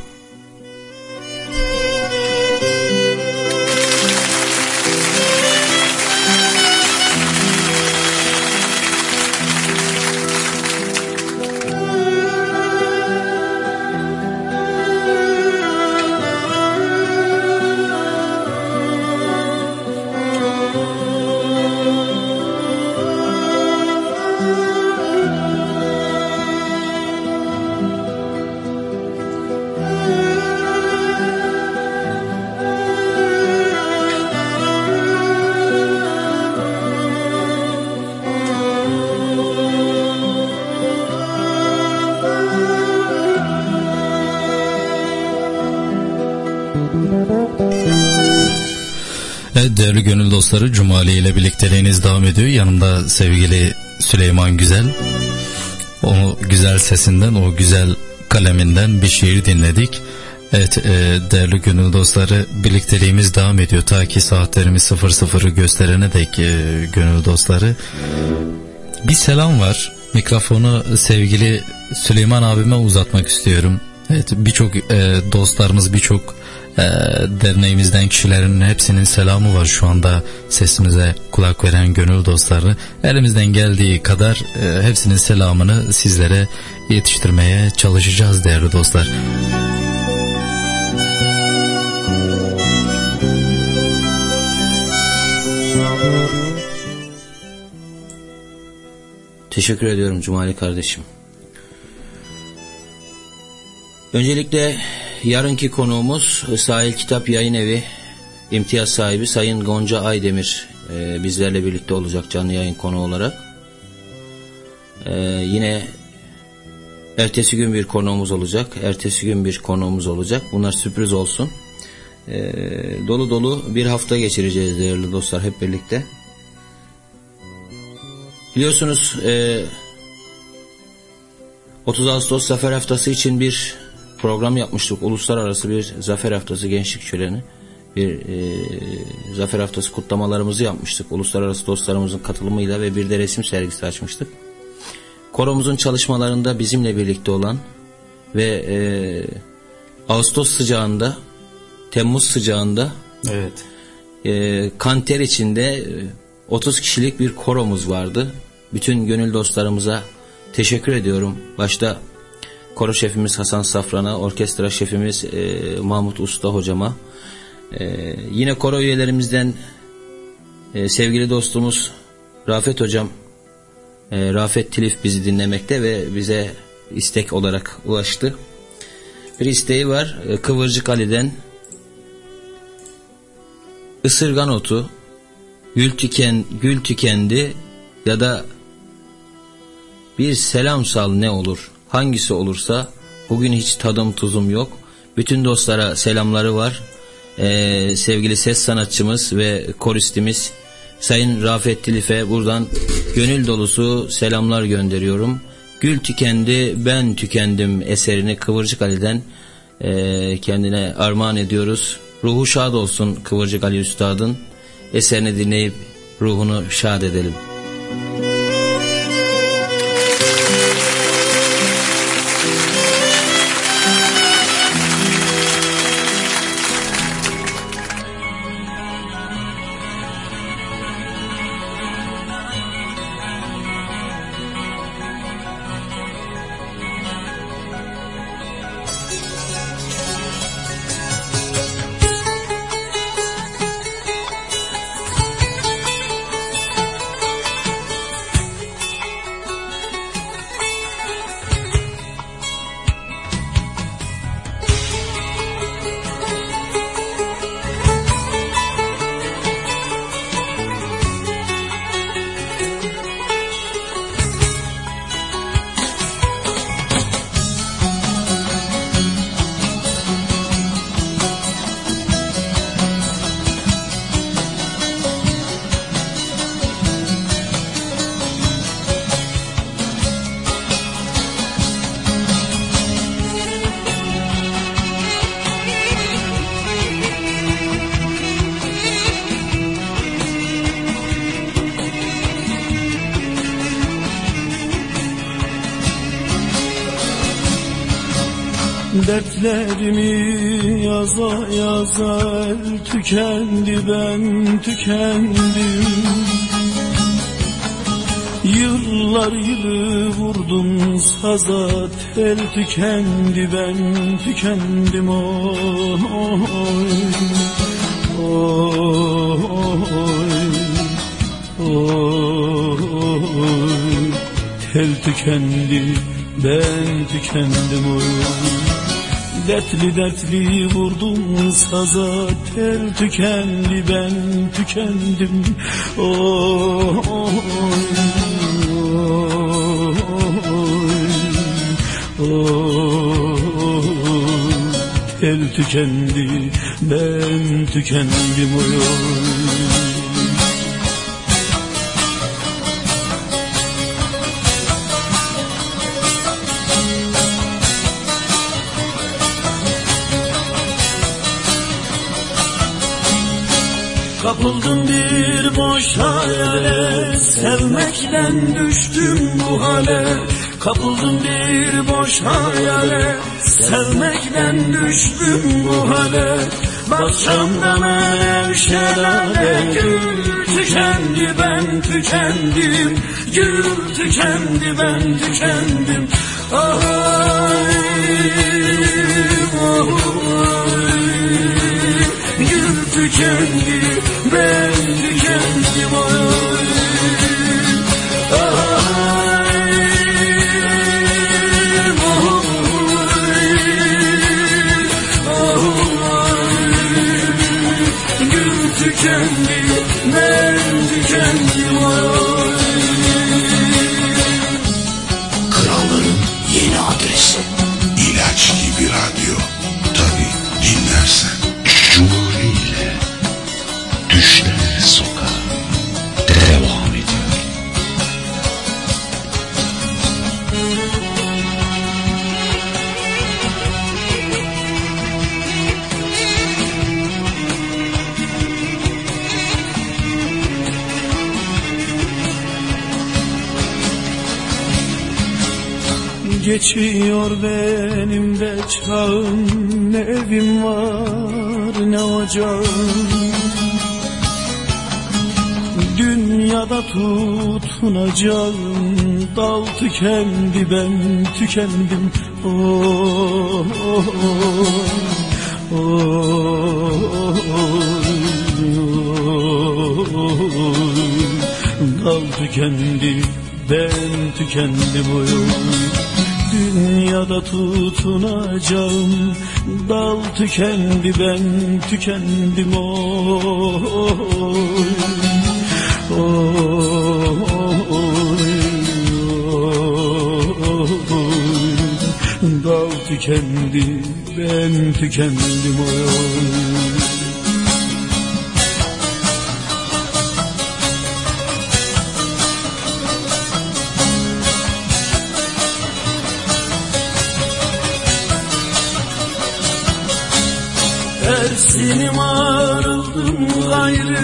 Dostları Cumali ile birlikteliğiniz devam ediyor. Yanımda sevgili Süleyman Güzel. O güzel sesinden, o güzel kaleminden bir şiir dinledik. Evet e, değerli gönül dostları birlikteliğimiz devam ediyor. Ta ki saatlerimiz 00'ı gösterene dek e, gönül dostları. Bir selam var. Mikrofonu sevgili Süleyman abime uzatmak istiyorum. Evet birçok e, dostlarımız birçok e, derneğimizden kişilerin hepsinin selamı var şu anda sesimize kulak veren gönül dostları. Elimizden geldiği kadar e, hepsinin selamını sizlere yetiştirmeye çalışacağız değerli dostlar. Teşekkür ediyorum Cumali kardeşim. Öncelikle yarınki konuğumuz Sahil Kitap Yayın Evi imtiyaz sahibi Sayın Gonca Aydemir e, bizlerle birlikte olacak canlı yayın konu olarak. E, yine ertesi gün bir konuğumuz olacak. Ertesi gün bir konuğumuz olacak. Bunlar sürpriz olsun. E, dolu dolu bir hafta geçireceğiz değerli dostlar hep birlikte. Biliyorsunuz e, 30 Ağustos Zafer Haftası için bir program yapmıştık. Uluslararası bir Zafer Haftası Gençlik Şöleni. Bir e, Zafer Haftası kutlamalarımızı yapmıştık. Uluslararası dostlarımızın katılımıyla ve bir de resim sergisi açmıştık. Koromuzun çalışmalarında bizimle birlikte olan ve e, Ağustos sıcağında, Temmuz sıcağında Evet. e, kanter içinde e, 30 kişilik bir koromuz vardı. Bütün gönül dostlarımıza teşekkür ediyorum. Başta koro şefimiz Hasan Safran'a, orkestra şefimiz e, Mahmut Usta hocama, e, yine koro üyelerimizden e, sevgili dostumuz Rafet hocam, e, Rafet Tilif bizi dinlemekte ve bize istek olarak ulaştı. Bir isteği var e, Kıvırcık Ali'den ısırgan otu, gül, tüken, gül tükendi ya da bir selam sal ne olur. Hangisi olursa bugün hiç tadım tuzum yok. Bütün dostlara selamları var. Ee, sevgili ses sanatçımız ve koristimiz Sayın Rafet Tilif'e buradan gönül dolusu selamlar gönderiyorum. Gül tükendi ben tükendim eserini Kıvırcık Ali'den e, kendine armağan ediyoruz. Ruhu şad olsun Kıvırcık Ali Üstad'ın eserini dinleyip ruhunu şad edelim. Dertlerimi yaza yaza tükendi ben tükendim Yıllar yılı vurdum saza tel tükendi ben tükendim oy oy oy tel tükendi ben tükendim oy Dertli dertli vurdum saza tel tükendi ben tükendim oy oy oy tel tükendi ben tükendim oy Kapıldım bir boş hayale Sevmekten düştüm bu hale. Kapıldım bir boş hayale Sevmekten düştüm bu hale. Bahçemden ev şelale Gül tükendi ben tükendim. Gül tükendi ben tükendim. Ay, ay Gül tükendi Geçiyor benim de çağım. Ne evim var ne ocağım. Dünyada tutunacağım. Dal tükendi ben tükendim. Oh, oh, oh, oh, oh. Dal tükendi ben tükendim oy Dünyada tutunacağım. Dal tükendi ben tükendim oy. Oy. Dal tükendi ben tükendim oy Ersinim arıldım gayrı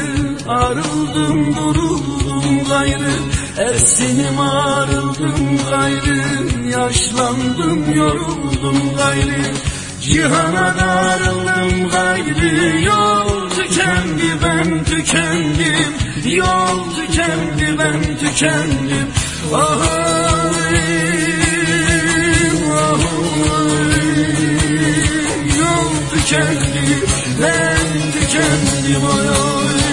Arıldım duruldum gayrı. Ersinim arıldım gayrı Yaşlandım yoruldum gayrı. Cihana darıldım gayrı Yol tükendi ben tükendim. Yol tükendi ben tükendim. Vay, vay yol tükendi Ben tükendim oy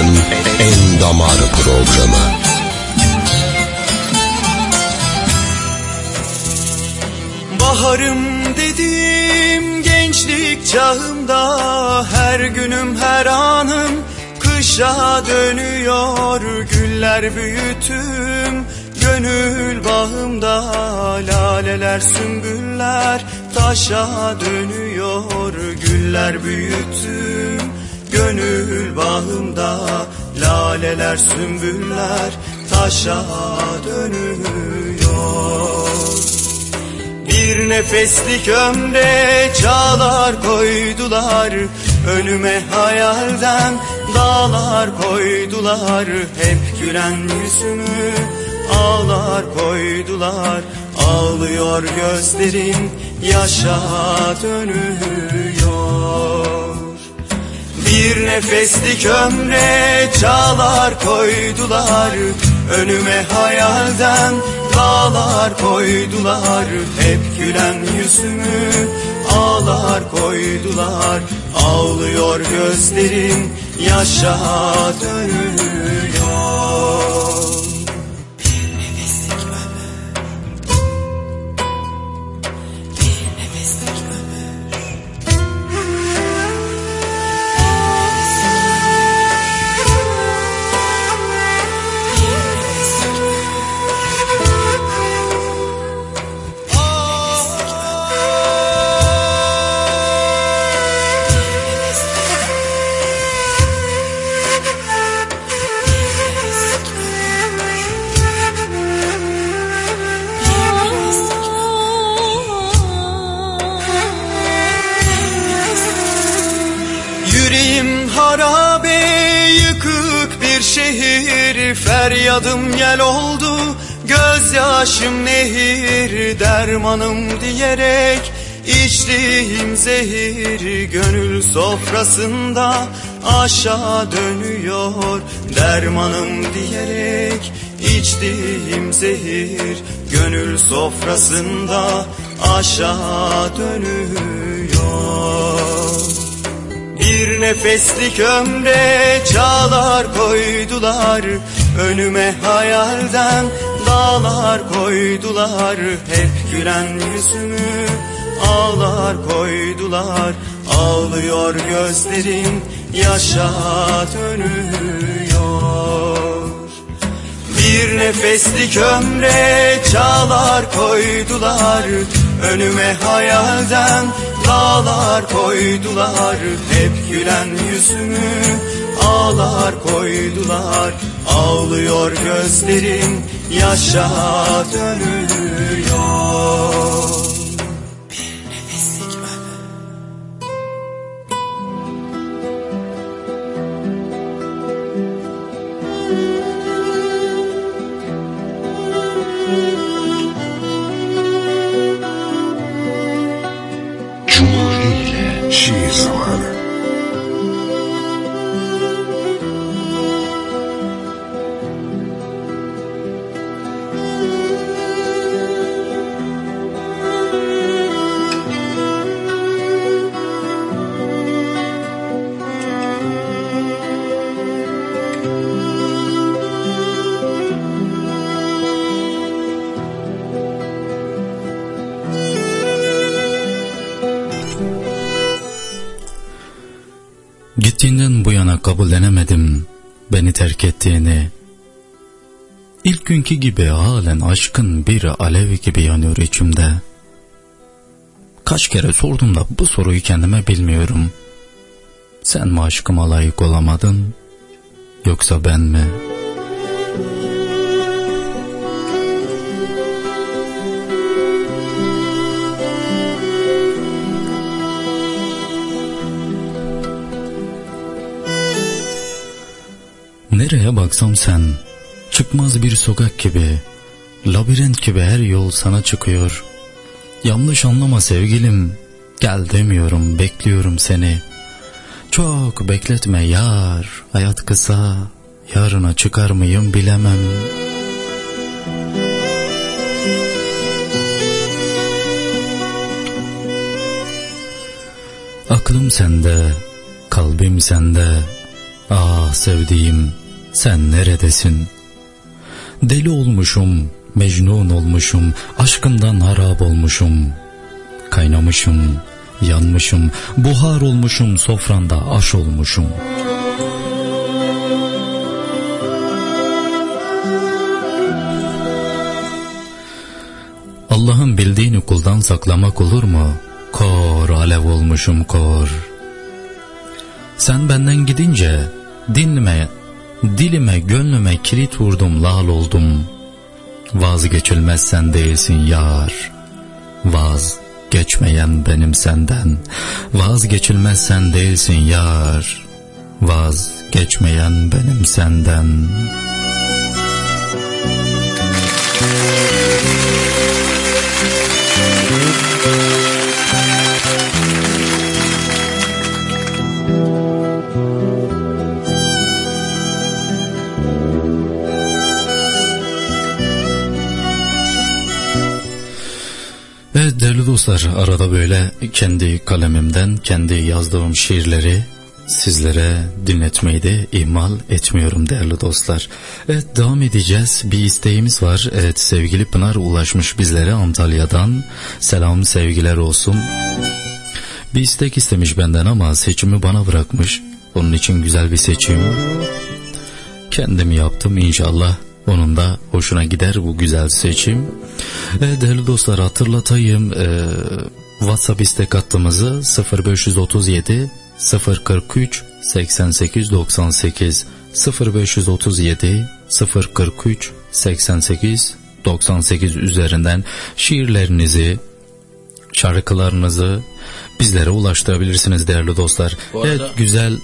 radyolarının en damar programı. Baharım dediğim gençlik çağımda Her günüm her anım kışa dönüyor Güller büyütüm gönül bağımda Laleler sümbüller taşa dönüyor Güller büyütüm gönül bağımda Laleler sümbüller taşa dönüyor. Bir nefeslik ömre çağlar koydular Önüme hayalden dağlar koydular. Hep gülen yüzümü ağlar koydular Ağlıyor gözlerim yaşa dönüyor bir nefeslik ömre çağlar koydular. Önüme hayalden dağlar koydular. Hep gülen yüzümü ağlar koydular. Ağlıyor gözlerim yaşa dönüyor Feryadım yel oldu Gözyaşım nehir Dermanım diyerek içtiğim zehir Gönül sofrasında aşağı dönüyor. Dermanım diyerek içtiğim zehir Gönül sofrasında aşağı dönüyor. Bir nefeslik ömre çağlar koydular Önüme hayalden dağlar koydular. Hep gülen yüzümü ağlar koydular. Ağlıyor gözlerim yaşa dönüyor Bir nefeslik ömre çağlar koydular. Önüme hayalden dağlar koydular. Hep gülen yüzümü ağlar koydular Ağlıyor gözlerim yaşa dönüyor günkü gibi halen aşkın bir alev gibi yanıyor içimde. Kaç kere sordum da bu soruyu kendime bilmiyorum. Sen mi aşkıma layık olamadın yoksa ben mi? Nereye baksam sen, çıkmaz bir sokak gibi, labirent gibi her yol sana çıkıyor. Yanlış anlama sevgilim, gel demiyorum, bekliyorum seni. Çok bekletme yar, hayat kısa, yarına çıkar mıyım bilemem. Aklım sende, kalbim sende, ah sevdiğim sen neredesin? Deli olmuşum, mecnun olmuşum, aşkından harap olmuşum. Kaynamışım, yanmışım, buhar olmuşum, sofranda aş olmuşum. Allah'ın bildiğini kuldan saklamak olur mu? Kor alev olmuşum kor. Sen benden gidince dinleme, dilime gönlüme kilit vurdum lal oldum. Vazgeçilmez sen değilsin yar. Vazgeçmeyen benim senden. Vazgeçilmez sen değilsin yar. Vazgeçmeyen benim senden. Değerli dostlar arada böyle kendi kalemimden kendi yazdığım şiirleri sizlere dinletmeyi de ihmal etmiyorum değerli dostlar. Evet devam edeceğiz. Bir isteğimiz var. Evet sevgili Pınar ulaşmış bizlere Antalya'dan. Selam sevgiler olsun. Bir istek istemiş benden ama seçimi bana bırakmış. Onun için güzel bir seçim. Kendim yaptım inşallah. Onun da hoşuna gider bu güzel seçim. Evet değerli dostlar hatırlatayım. Ee, WhatsApp istek hattımızı 0537 043 88 98 0537 043 88 98 üzerinden şiirlerinizi, şarkılarınızı bizlere ulaştırabilirsiniz değerli dostlar. Bu arada- evet güzel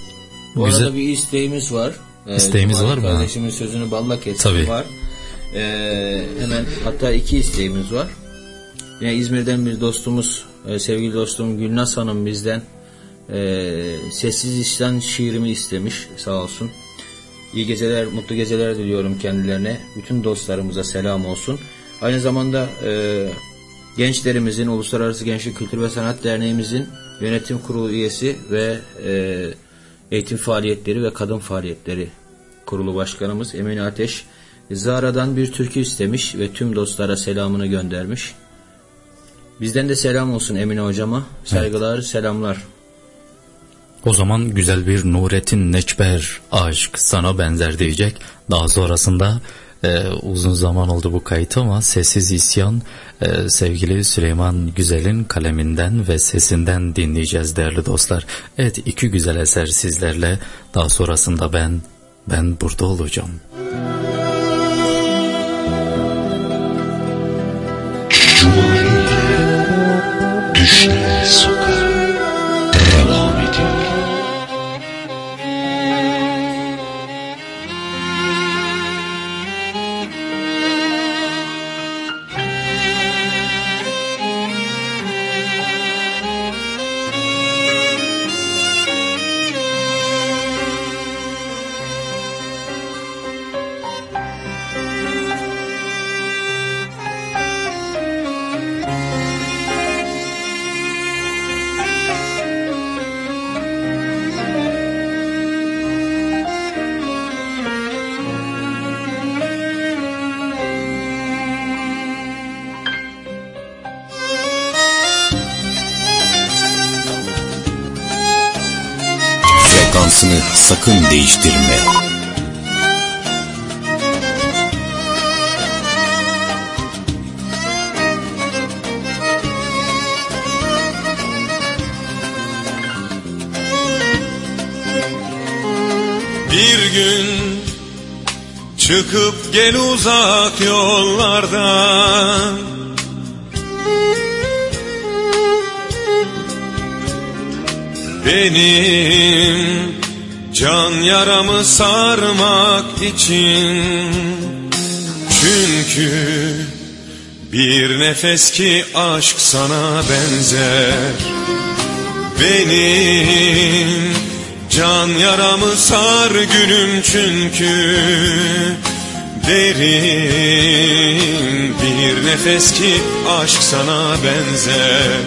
Bu güzel arada bir isteğimiz var. Ee, İsteğimiz Cumali var mı? Kardeşimin sözünü balla kestim Tabii. var. Ee, hemen hatta iki isteğimiz var. Yine İzmir'den bir dostumuz, e, sevgili dostum Gülnaz Hanım bizden e, Sessiz İsyan şiirimi istemiş sağ olsun. İyi geceler, mutlu geceler diliyorum kendilerine. Bütün dostlarımıza selam olsun. Aynı zamanda e, gençlerimizin, Uluslararası Gençlik Kültür ve Sanat Derneğimizin yönetim kurulu üyesi ve e, eğitim faaliyetleri ve kadın faaliyetleri kurulu başkanımız Emine Ateş Zara'dan bir türkü istemiş ve tüm dostlara selamını göndermiş. Bizden de selam olsun Emine hocama. Saygılar, selamlar. O zaman güzel bir Nurettin Neçber aşk sana benzer diyecek. Daha sonrasında e, uzun zaman oldu bu kayıt ama Sessiz İsyan e, sevgili Süleyman Güzel'in kaleminden ve sesinden dinleyeceğiz değerli dostlar. Evet iki güzel eser sizlerle daha sonrasında ben ben burada olacağım. Gel uzak yollardan. Benim can yaramı sarmak için. Çünkü bir nefes ki aşk sana benzer. Benim can yaramı sar gülüm çünkü Derin bir nefes ki aşk sana benzer.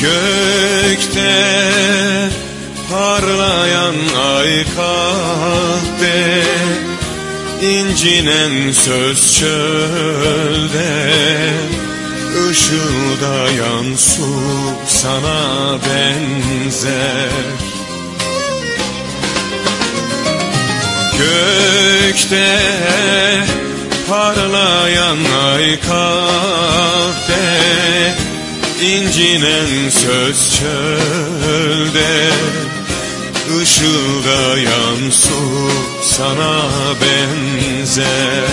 Gökte parlayan ay kahve incinen söz çölde Işıldayan su sana benzer Gökte parlayan ay kahve incinen söz çölde Işıldayan su sana benzer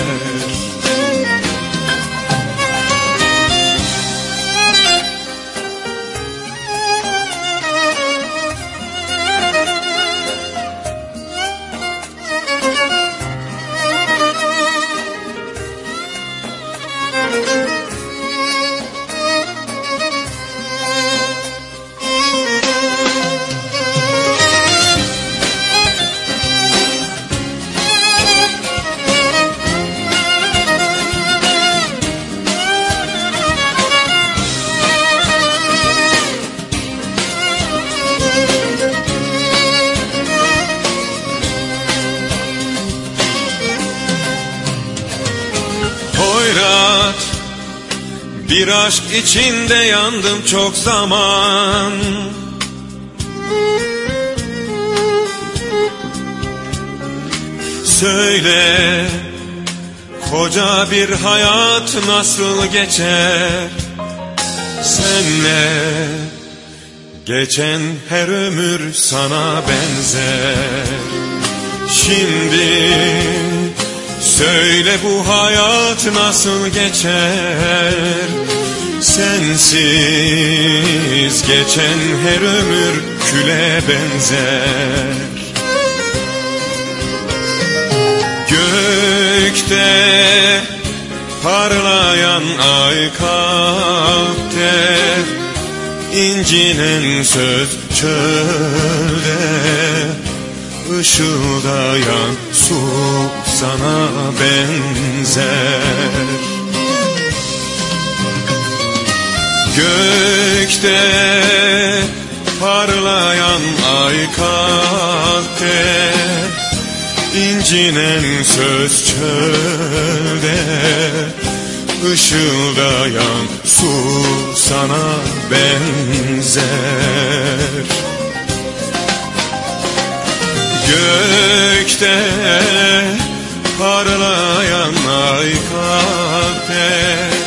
Bir aşk içinde yandım çok zaman. Söyle Koca bir hayat nasıl geçer? Senle Geçen her ömür sana benzer. Şimdi Söyle bu hayat nasıl geçer Sensiz geçen her ömür küle benzer. Gökte parlayan ay kalpte incinen söz çölde ışıldayan su sana benzer Gökte parlayan ay kalpte incinen söz çölde ışıldayan su sana benzer. Gökte parlayan ay kalpte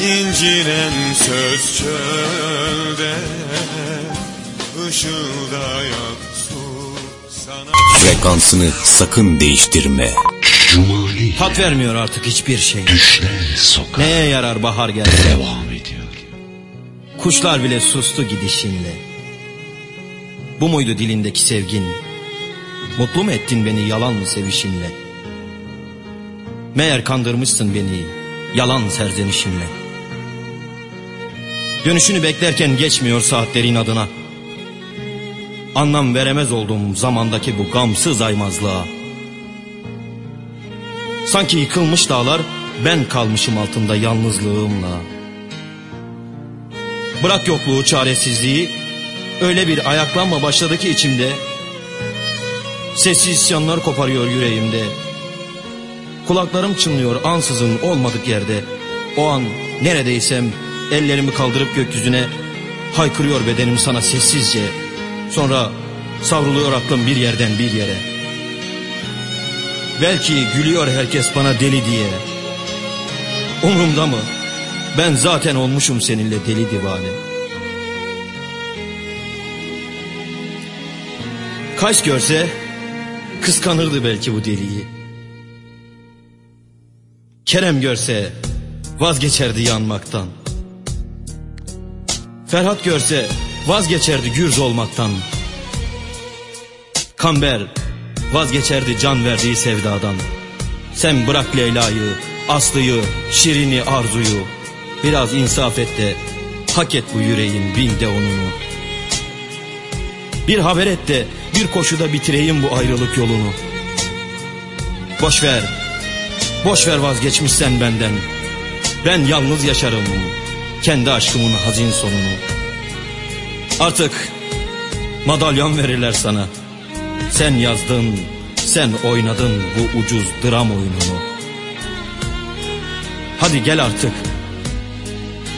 incinen söz çölde ışıldayan su sana Frekansını sakın değiştirme. Cumali Tat vermiyor artık hiçbir şey. düşler sokak Neye yarar bahar gelse? devam ediyor. Kuşlar bile sustu gidişinle. Bu muydu dilindeki sevgin? Mutlu mu ettin beni yalan mı sevişinle? Meğer kandırmışsın beni yalan serzenişinle. Dönüşünü beklerken geçmiyor saatlerin adına. Anlam veremez oldum zamandaki bu gamsız aymazlığa. Sanki yıkılmış dağlar ben kalmışım altında yalnızlığımla. Bırak yokluğu çaresizliği öyle bir ayaklanma başladı ki içimde. Sessiz isyanlar koparıyor yüreğimde. Kulaklarım çınlıyor ansızın olmadık yerde. O an neredeysem ellerimi kaldırıp gökyüzüne haykırıyor bedenim sana sessizce. Sonra savruluyor aklım bir yerden bir yere. Belki gülüyor herkes bana deli diye. Umrumda mı? Ben zaten olmuşum seninle deli divane. Kaç görse kıskanırdı belki bu deliyi. Kerem görse vazgeçerdi yanmaktan. Ferhat görse vazgeçerdi gürz olmaktan. Kamber vazgeçerdi can verdiği sevdadan. Sen bırak Leyla'yı, Aslı'yı, Şirin'i, Arzu'yu. Biraz insaf et de hak et bu yüreğin bin de onunu. Bir haber et de bir koşuda bitireyim bu ayrılık yolunu. Boş ver, boş ver vazgeçmişsen benden. Ben yalnız yaşarım kendi aşkımın hazin sonunu. Artık madalyon verirler sana. Sen yazdın, sen oynadın bu ucuz dram oyununu. Hadi gel artık.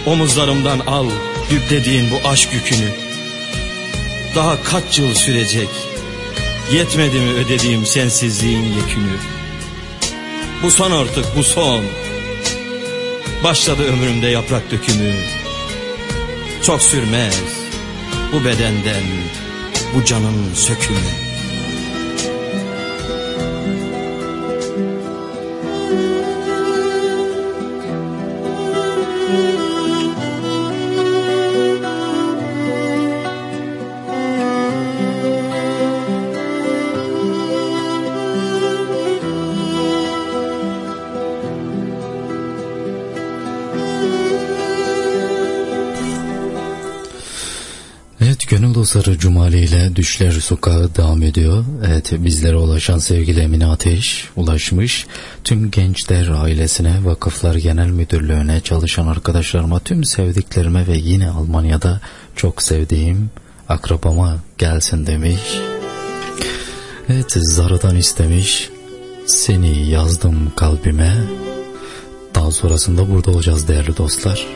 Omuzlarımdan al yüklediğin bu aşk yükünü. Daha kaç yıl sürecek? Yetmedi mi ödediğim sensizliğin yekünü? Bu son artık bu son. Başladı ömrümde yaprak dökümü. Çok sürmez bu bedenden bu canın sökümü. Gönül Dostları Cumali ile Düşler Sokağı devam ediyor. Evet bizlere ulaşan sevgili Emine Ateş ulaşmış. Tüm gençler ailesine, vakıflar genel müdürlüğüne çalışan arkadaşlarıma, tüm sevdiklerime ve yine Almanya'da çok sevdiğim akrabama gelsin demiş. Evet Zara'dan istemiş. Seni yazdım kalbime. Daha sonrasında burada olacağız değerli dostlar.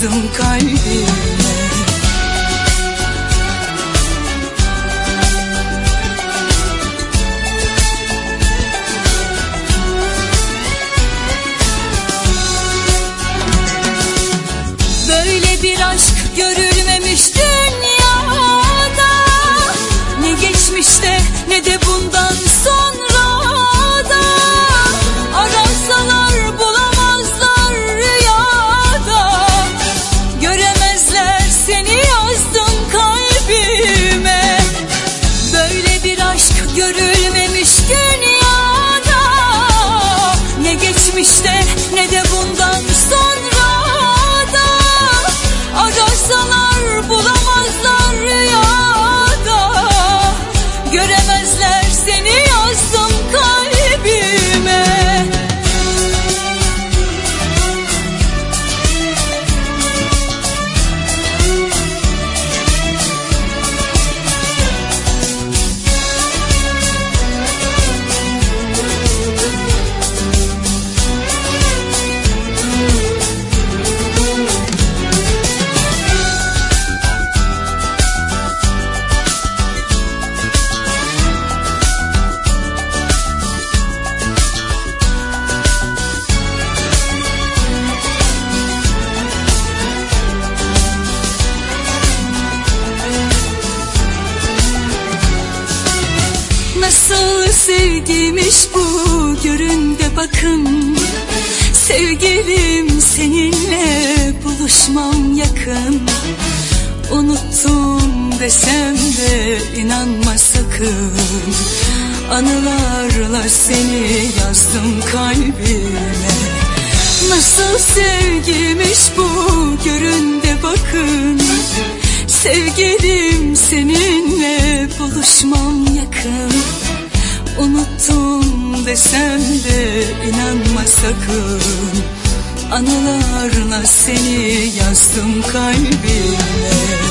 Yazıyla yazdım desem de inanma sakın. Anılarla seni yazdım kalbime. Nasıl sevgiymiş bu görün de bakın. Sevgilim seninle buluşmam yakın. Unuttum desem de inanma sakın. Anılarla seni yazdım kalbime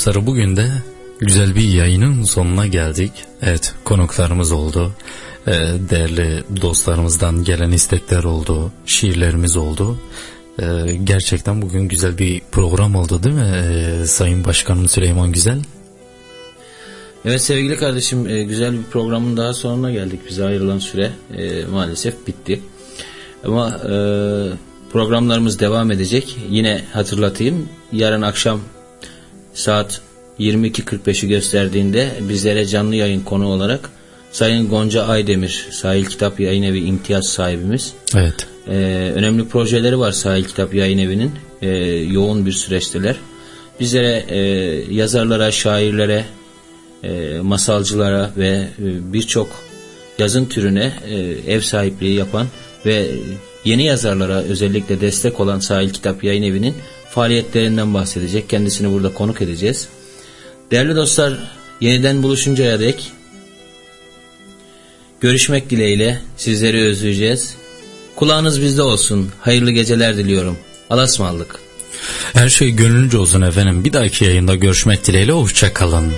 dostları bugün de güzel bir yayının sonuna geldik. Evet konuklarımız oldu. Ee, değerli dostlarımızdan gelen istekler oldu. Şiirlerimiz oldu. Ee, gerçekten bugün güzel bir program oldu değil mi ee, Sayın Başkanım Süleyman Güzel? Evet sevgili kardeşim e, güzel bir programın daha sonuna geldik. Bize ayrılan süre e, maalesef bitti. Ama e, programlarımız devam edecek. Yine hatırlatayım. Yarın akşam saat 22.45'i gösterdiğinde bizlere canlı yayın konu olarak Sayın Gonca Aydemir, Sahil Kitap Yayın Evi imtiyaz sahibimiz. Evet. Ee, önemli projeleri var Sahil Kitap Yayın Evi'nin. Ee, yoğun bir süreçteler. Bizlere e, yazarlara, şairlere, e, masalcılara ve e, birçok yazın türüne e, ev sahipliği yapan ve yeni yazarlara özellikle destek olan Sahil Kitap Yayın Evi'nin faaliyetlerinden bahsedecek. Kendisini burada konuk edeceğiz. Değerli dostlar, yeniden buluşuncaya dek görüşmek dileğiyle sizleri özleyeceğiz. Kulağınız bizde olsun. Hayırlı geceler diliyorum. Alasmallık. Her şey gönlünce olsun efendim. Bir dahaki yayında görüşmek dileğiyle hoşça kalın.